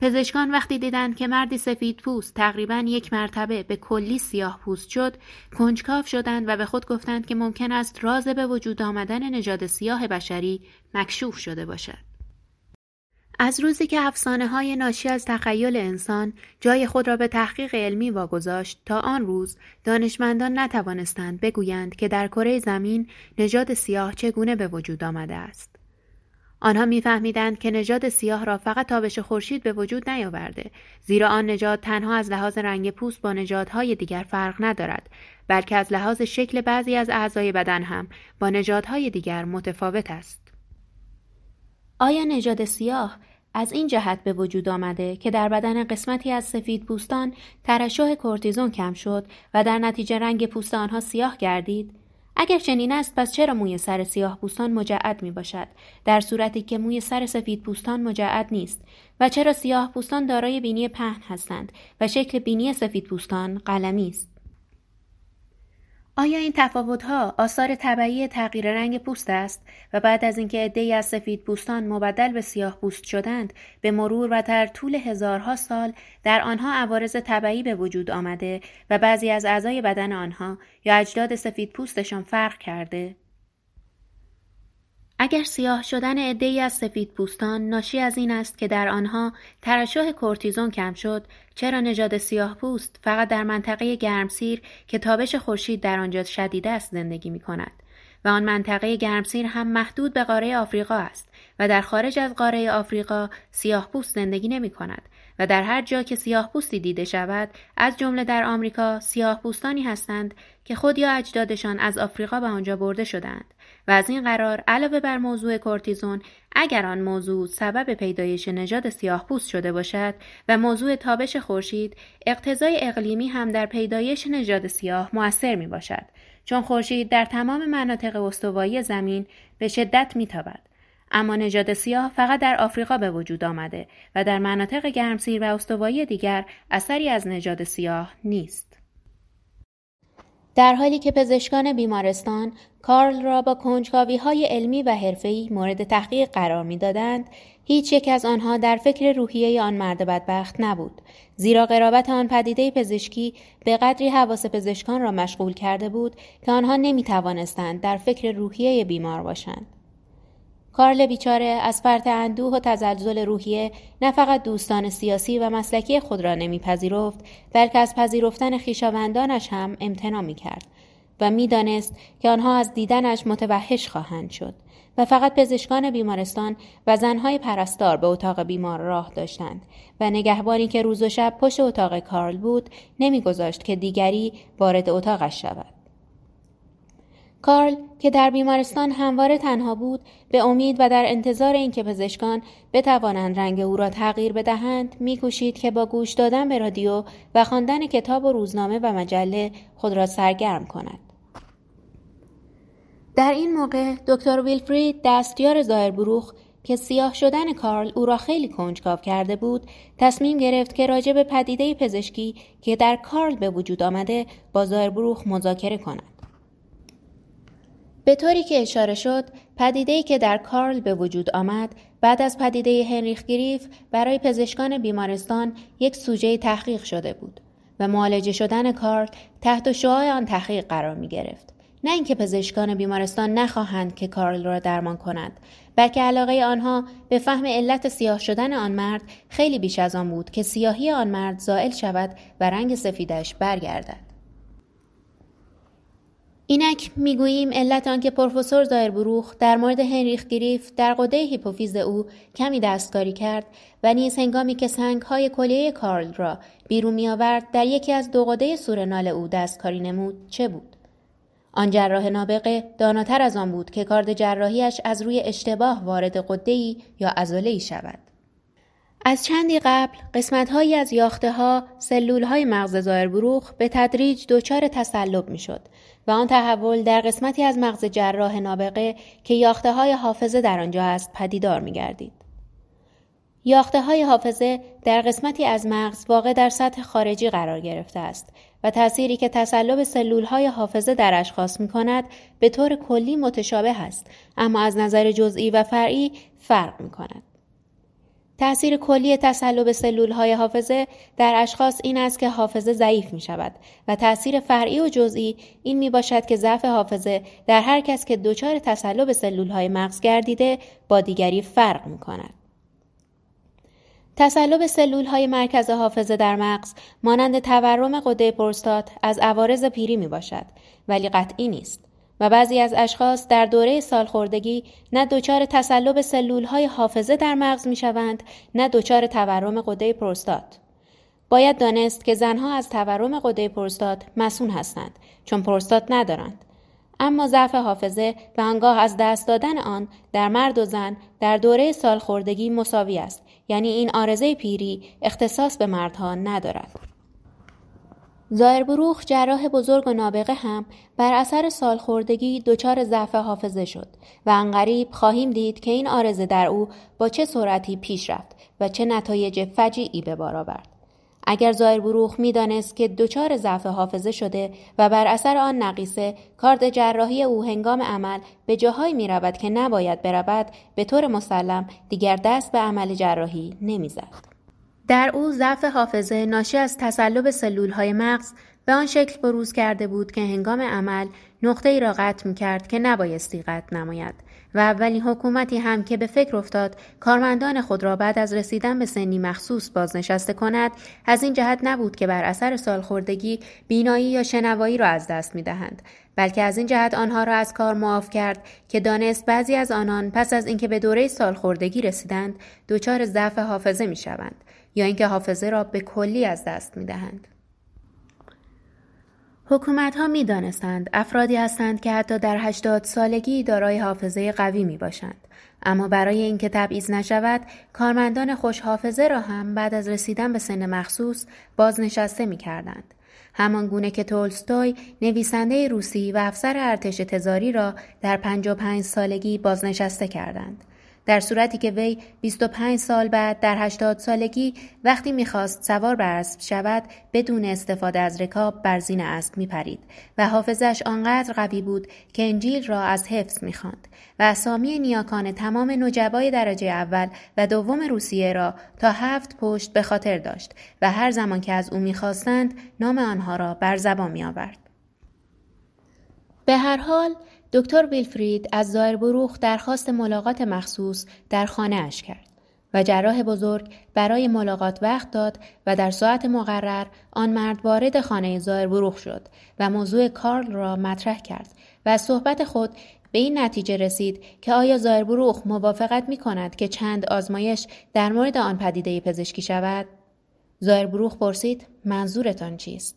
پزشکان وقتی دیدند که مردی سفید پوست تقریبا یک مرتبه به کلی سیاه پوست شد کنجکاف شدند و به خود گفتند که ممکن است راز به وجود آمدن نژاد سیاه بشری مکشوف شده باشد. از روزی که افسانه های ناشی از تخیل انسان جای خود را به تحقیق علمی واگذاشت تا آن روز دانشمندان نتوانستند بگویند که در کره زمین نژاد سیاه چگونه به وجود آمده است. آنها میفهمیدند که نژاد سیاه را فقط تابش خورشید به وجود نیاورده زیرا آن نژاد تنها از لحاظ رنگ پوست با نژادهای دیگر فرق ندارد بلکه از لحاظ شکل بعضی از اعضای بدن هم با نژادهای دیگر متفاوت است آیا نژاد سیاه از این جهت به وجود آمده که در بدن قسمتی از سفید پوستان ترشح کورتیزون کم شد و در نتیجه رنگ پوست آنها سیاه گردید؟ اگر چنین است پس چرا موی سر سیاه پوستان مجعد می باشد در صورتی که موی سر سفید پوستان مجعد نیست. و چرا سیاه پوستان دارای بینی پهن هستند و شکل بینی سفید پوستان قلمی است؟ آیا این تفاوتها آثار طبعی تغییر رنگ پوست است و بعد از اینکه عدهای از سفید پوستان مبدل به سیاه پوست شدند به مرور و در طول هزارها سال در آنها عوارض طبعی به وجود آمده و بعضی از اعضای بدن آنها یا اجداد سفید پوستشان فرق کرده؟ اگر سیاه شدن عدهای از سفید پوستان ناشی از این است که در آنها ترشح کورتیزون کم شد چرا نژاد سیاه پوست فقط در منطقه گرمسیر که تابش خورشید در آنجا شدید است زندگی می کند و آن منطقه گرمسیر هم محدود به قاره آفریقا است و در خارج از قاره آفریقا سیاه پوست زندگی نمی کند و در هر جا که سیاه پوستی دیده شود از جمله در آمریکا سیاه پوستانی هستند که خود یا اجدادشان از آفریقا به آنجا برده شدند و از این قرار علاوه بر موضوع کورتیزون اگر آن موضوع سبب پیدایش نژاد سیاه پوست شده باشد و موضوع تابش خورشید اقتضای اقلیمی هم در پیدایش نژاد سیاه موثر می باشد چون خورشید در تمام مناطق استوایی زمین به شدت میتابد اما نژاد سیاه فقط در آفریقا به وجود آمده و در مناطق گرمسیر و استوایی دیگر اثری از نژاد سیاه نیست. در حالی که پزشکان بیمارستان کارل را با کنجکاوی های علمی و حرفه‌ای مورد تحقیق قرار می‌دادند هیچ یک از آنها در فکر روحیه آن مرد بدبخت نبود. زیرا قرابت آن پدیده پزشکی به قدری حواس پزشکان را مشغول کرده بود که آنها نمی توانستند در فکر روحیه بیمار باشند. کارل بیچاره از فرط اندوه و تزلزل روحیه نه فقط دوستان سیاسی و مسلکی خود را نمیپذیرفت بلکه از پذیرفتن خویشاوندانش هم امتناع می‌کرد و می‌دانست که آنها از دیدنش متوحش خواهند شد و فقط پزشکان بیمارستان و زنهای پرستار به اتاق بیمار راه داشتند و نگهبانی که روز و شب پشت اتاق کارل بود نمیگذاشت که دیگری وارد اتاقش شود. کارل که در بیمارستان همواره تنها بود به امید و در انتظار اینکه پزشکان بتوانند رنگ او را تغییر بدهند میکوشید که با گوش دادن به رادیو و خواندن کتاب و روزنامه و مجله خود را سرگرم کند. در این موقع دکتر ویلفرید دستیار بروخ که سیاه شدن کارل او را خیلی کنجکاو کرده بود تصمیم گرفت که راجع به پدیده پزشکی که در کارل به وجود آمده با بروخ مذاکره کند. به طوری که اشاره شد پدیده‌ای که در کارل به وجود آمد بعد از پدیده هنریخ گریف برای پزشکان بیمارستان یک سوژه تحقیق شده بود و معالجه شدن کارل تحت شعاع آن تحقیق قرار می گرفت. نه اینکه پزشکان بیمارستان نخواهند که کارل را درمان کنند بلکه علاقه آنها به فهم علت سیاه شدن آن مرد خیلی بیش از آن بود که سیاهی آن مرد زائل شود و رنگ سفیدش برگردد اینک می‌گوییم علت آنکه پروفسور زایربروخ در مورد هنریخ گریف در قده هیپوفیز او کمی دستکاری کرد و نیز هنگامی که سنگهای کلیه کارل را بیرون میآورد در یکی از دو قده سورنال او دستکاری نمود چه بود؟ آن جراح نابغه داناتر از آن بود که کارد جراحیش از روی اشتباه وارد قدهای یا ای شود. از چندی قبل قسمتهایی از یاخته ها سلول های مغز زایربروخ به تدریج دچار تسلب می شد و آن تحول در قسمتی از مغز جراح نابغه که یاخته های حافظه در آنجا است پدیدار می گردید. یاخته های حافظه در قسمتی از مغز واقع در سطح خارجی قرار گرفته است و تأثیری که تسلب سلول های حافظه در اشخاص می کند به طور کلی متشابه است اما از نظر جزئی و فرعی فرق می کند. تأثیر کلی تسلب سلول های حافظه در اشخاص این است که حافظه ضعیف می شود و تأثیر فرعی و جزئی این می باشد که ضعف حافظه در هر کس که دچار تسلب سلول های مغز گردیده با دیگری فرق می کند. تسلب سلول های مرکز حافظه در مغز مانند تورم قده پروستات از عوارض پیری می باشد ولی قطعی نیست. و بعضی از اشخاص در دوره سالخوردگی نه دچار تسلب سلول های حافظه در مغز می شوند نه دچار تورم قده پروستات. باید دانست که زنها از تورم قده پروستات مسون هستند چون پروستات ندارند. اما ضعف حافظه و آنگاه از دست دادن آن در مرد و زن در دوره سالخوردگی مساوی است یعنی این آرزه پیری اختصاص به مردها ندارد. زایربروخ جراح بزرگ و نابغه هم بر اثر سالخوردگی دچار ضعف حافظه شد و انقریب خواهیم دید که این آرزه در او با چه سرعتی پیش رفت و چه نتایج فجیعی به بار آورد اگر زایربروخ می‌دانست که دچار ضعف حافظه شده و بر اثر آن نقیصه کارد جراحی او هنگام عمل به جاهایی می رود که نباید برود به طور مسلم دیگر دست به عمل جراحی نمی‌زد. در او ضعف حافظه ناشی از تسلب سلول های مغز به آن شکل بروز کرده بود که هنگام عمل نقطه ای را قطع می کرد که نبایستی قطع نماید و اولین حکومتی هم که به فکر افتاد کارمندان خود را بعد از رسیدن به سنی مخصوص بازنشسته کند از این جهت نبود که بر اثر سالخوردگی بینایی یا شنوایی را از دست می دهند بلکه از این جهت آنها را از کار معاف کرد که دانست بعضی از آنان پس از اینکه به دوره سالخوردگی رسیدند دچار ضعف حافظه می شوند یا اینکه حافظه را به کلی از دست می دهند. حکومت ها می دانستند افرادی هستند که حتی در هشتاد سالگی دارای حافظه قوی می باشند. اما برای اینکه تبعیض نشود کارمندان خوش حافظه را هم بعد از رسیدن به سن مخصوص بازنشسته می کردند. همان گونه که تولستوی نویسنده روسی و افسر ارتش تزاری را در 55 سالگی بازنشسته کردند. در صورتی که وی 25 سال بعد در 80 سالگی وقتی می‌خواست سوار بر اسب شود بدون استفاده از رکاب بر زین اسب میپرید و حافظش آنقدر قوی بود که انجیل را از حفظ می‌خواند و اسامی نیاکان تمام نجبای درجه اول و دوم روسیه را تا هفت پشت به خاطر داشت و هر زمان که از او می‌خواستند نام آنها را بر زبان میآورد. به هر حال دکتر ویلفرید از زایر بروخ درخواست ملاقات مخصوص در خانه اش کرد و جراح بزرگ برای ملاقات وقت داد و در ساعت مقرر آن مرد وارد خانه زایر بروخ شد و موضوع کارل را مطرح کرد و از صحبت خود به این نتیجه رسید که آیا زایر بروخ موافقت می کند که چند آزمایش در مورد آن پدیده پزشکی شود؟ زایر بروخ پرسید منظورتان چیست؟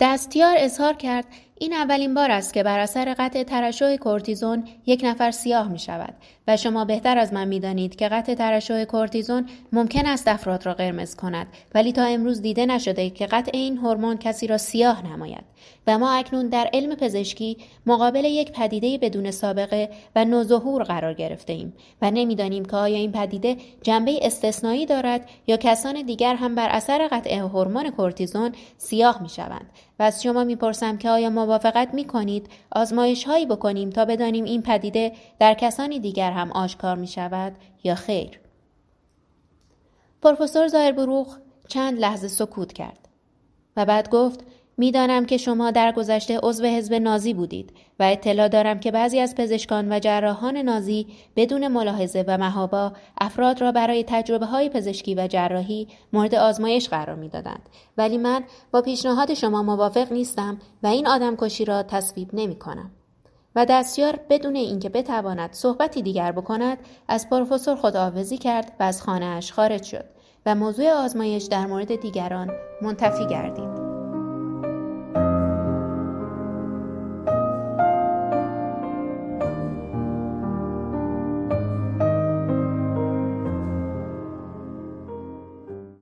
دستیار اظهار کرد این اولین بار است که بر اثر قطع ترشح کورتیزون یک نفر سیاه می شود و شما بهتر از من می دانید که قطع ترشح کورتیزون ممکن است افراد را قرمز کند ولی تا امروز دیده نشده که قطع این هورمون کسی را سیاه نماید. و ما اکنون در علم پزشکی مقابل یک پدیده بدون سابقه و نوظهور قرار گرفته ایم و نمی‌دانیم که آیا این پدیده جنبه استثنایی دارد یا کسان دیگر هم بر اثر قطع هورمون کورتیزون سیاه می شوند و از شما می‌پرسم که آیا موافقت می کنید آزمایش هایی بکنیم تا بدانیم این پدیده در کسانی دیگر هم آشکار می شود یا خیر؟ پروفسور زایر بروخ چند لحظه سکوت کرد و بعد گفت می‌دانم که شما در گذشته عضو حزب نازی بودید و اطلاع دارم که بعضی از پزشکان و جراحان نازی بدون ملاحظه و مهابا افراد را برای تجربه های پزشکی و جراحی مورد آزمایش قرار می‌دادند ولی من با پیشنهاد شما موافق نیستم و این آدم کشی را تصویب نمی کنم. و دستیار بدون اینکه بتواند صحبتی دیگر بکند از پروفسور خداحافظی کرد و از خانهاش خارج شد و موضوع آزمایش در مورد دیگران منتفی گردید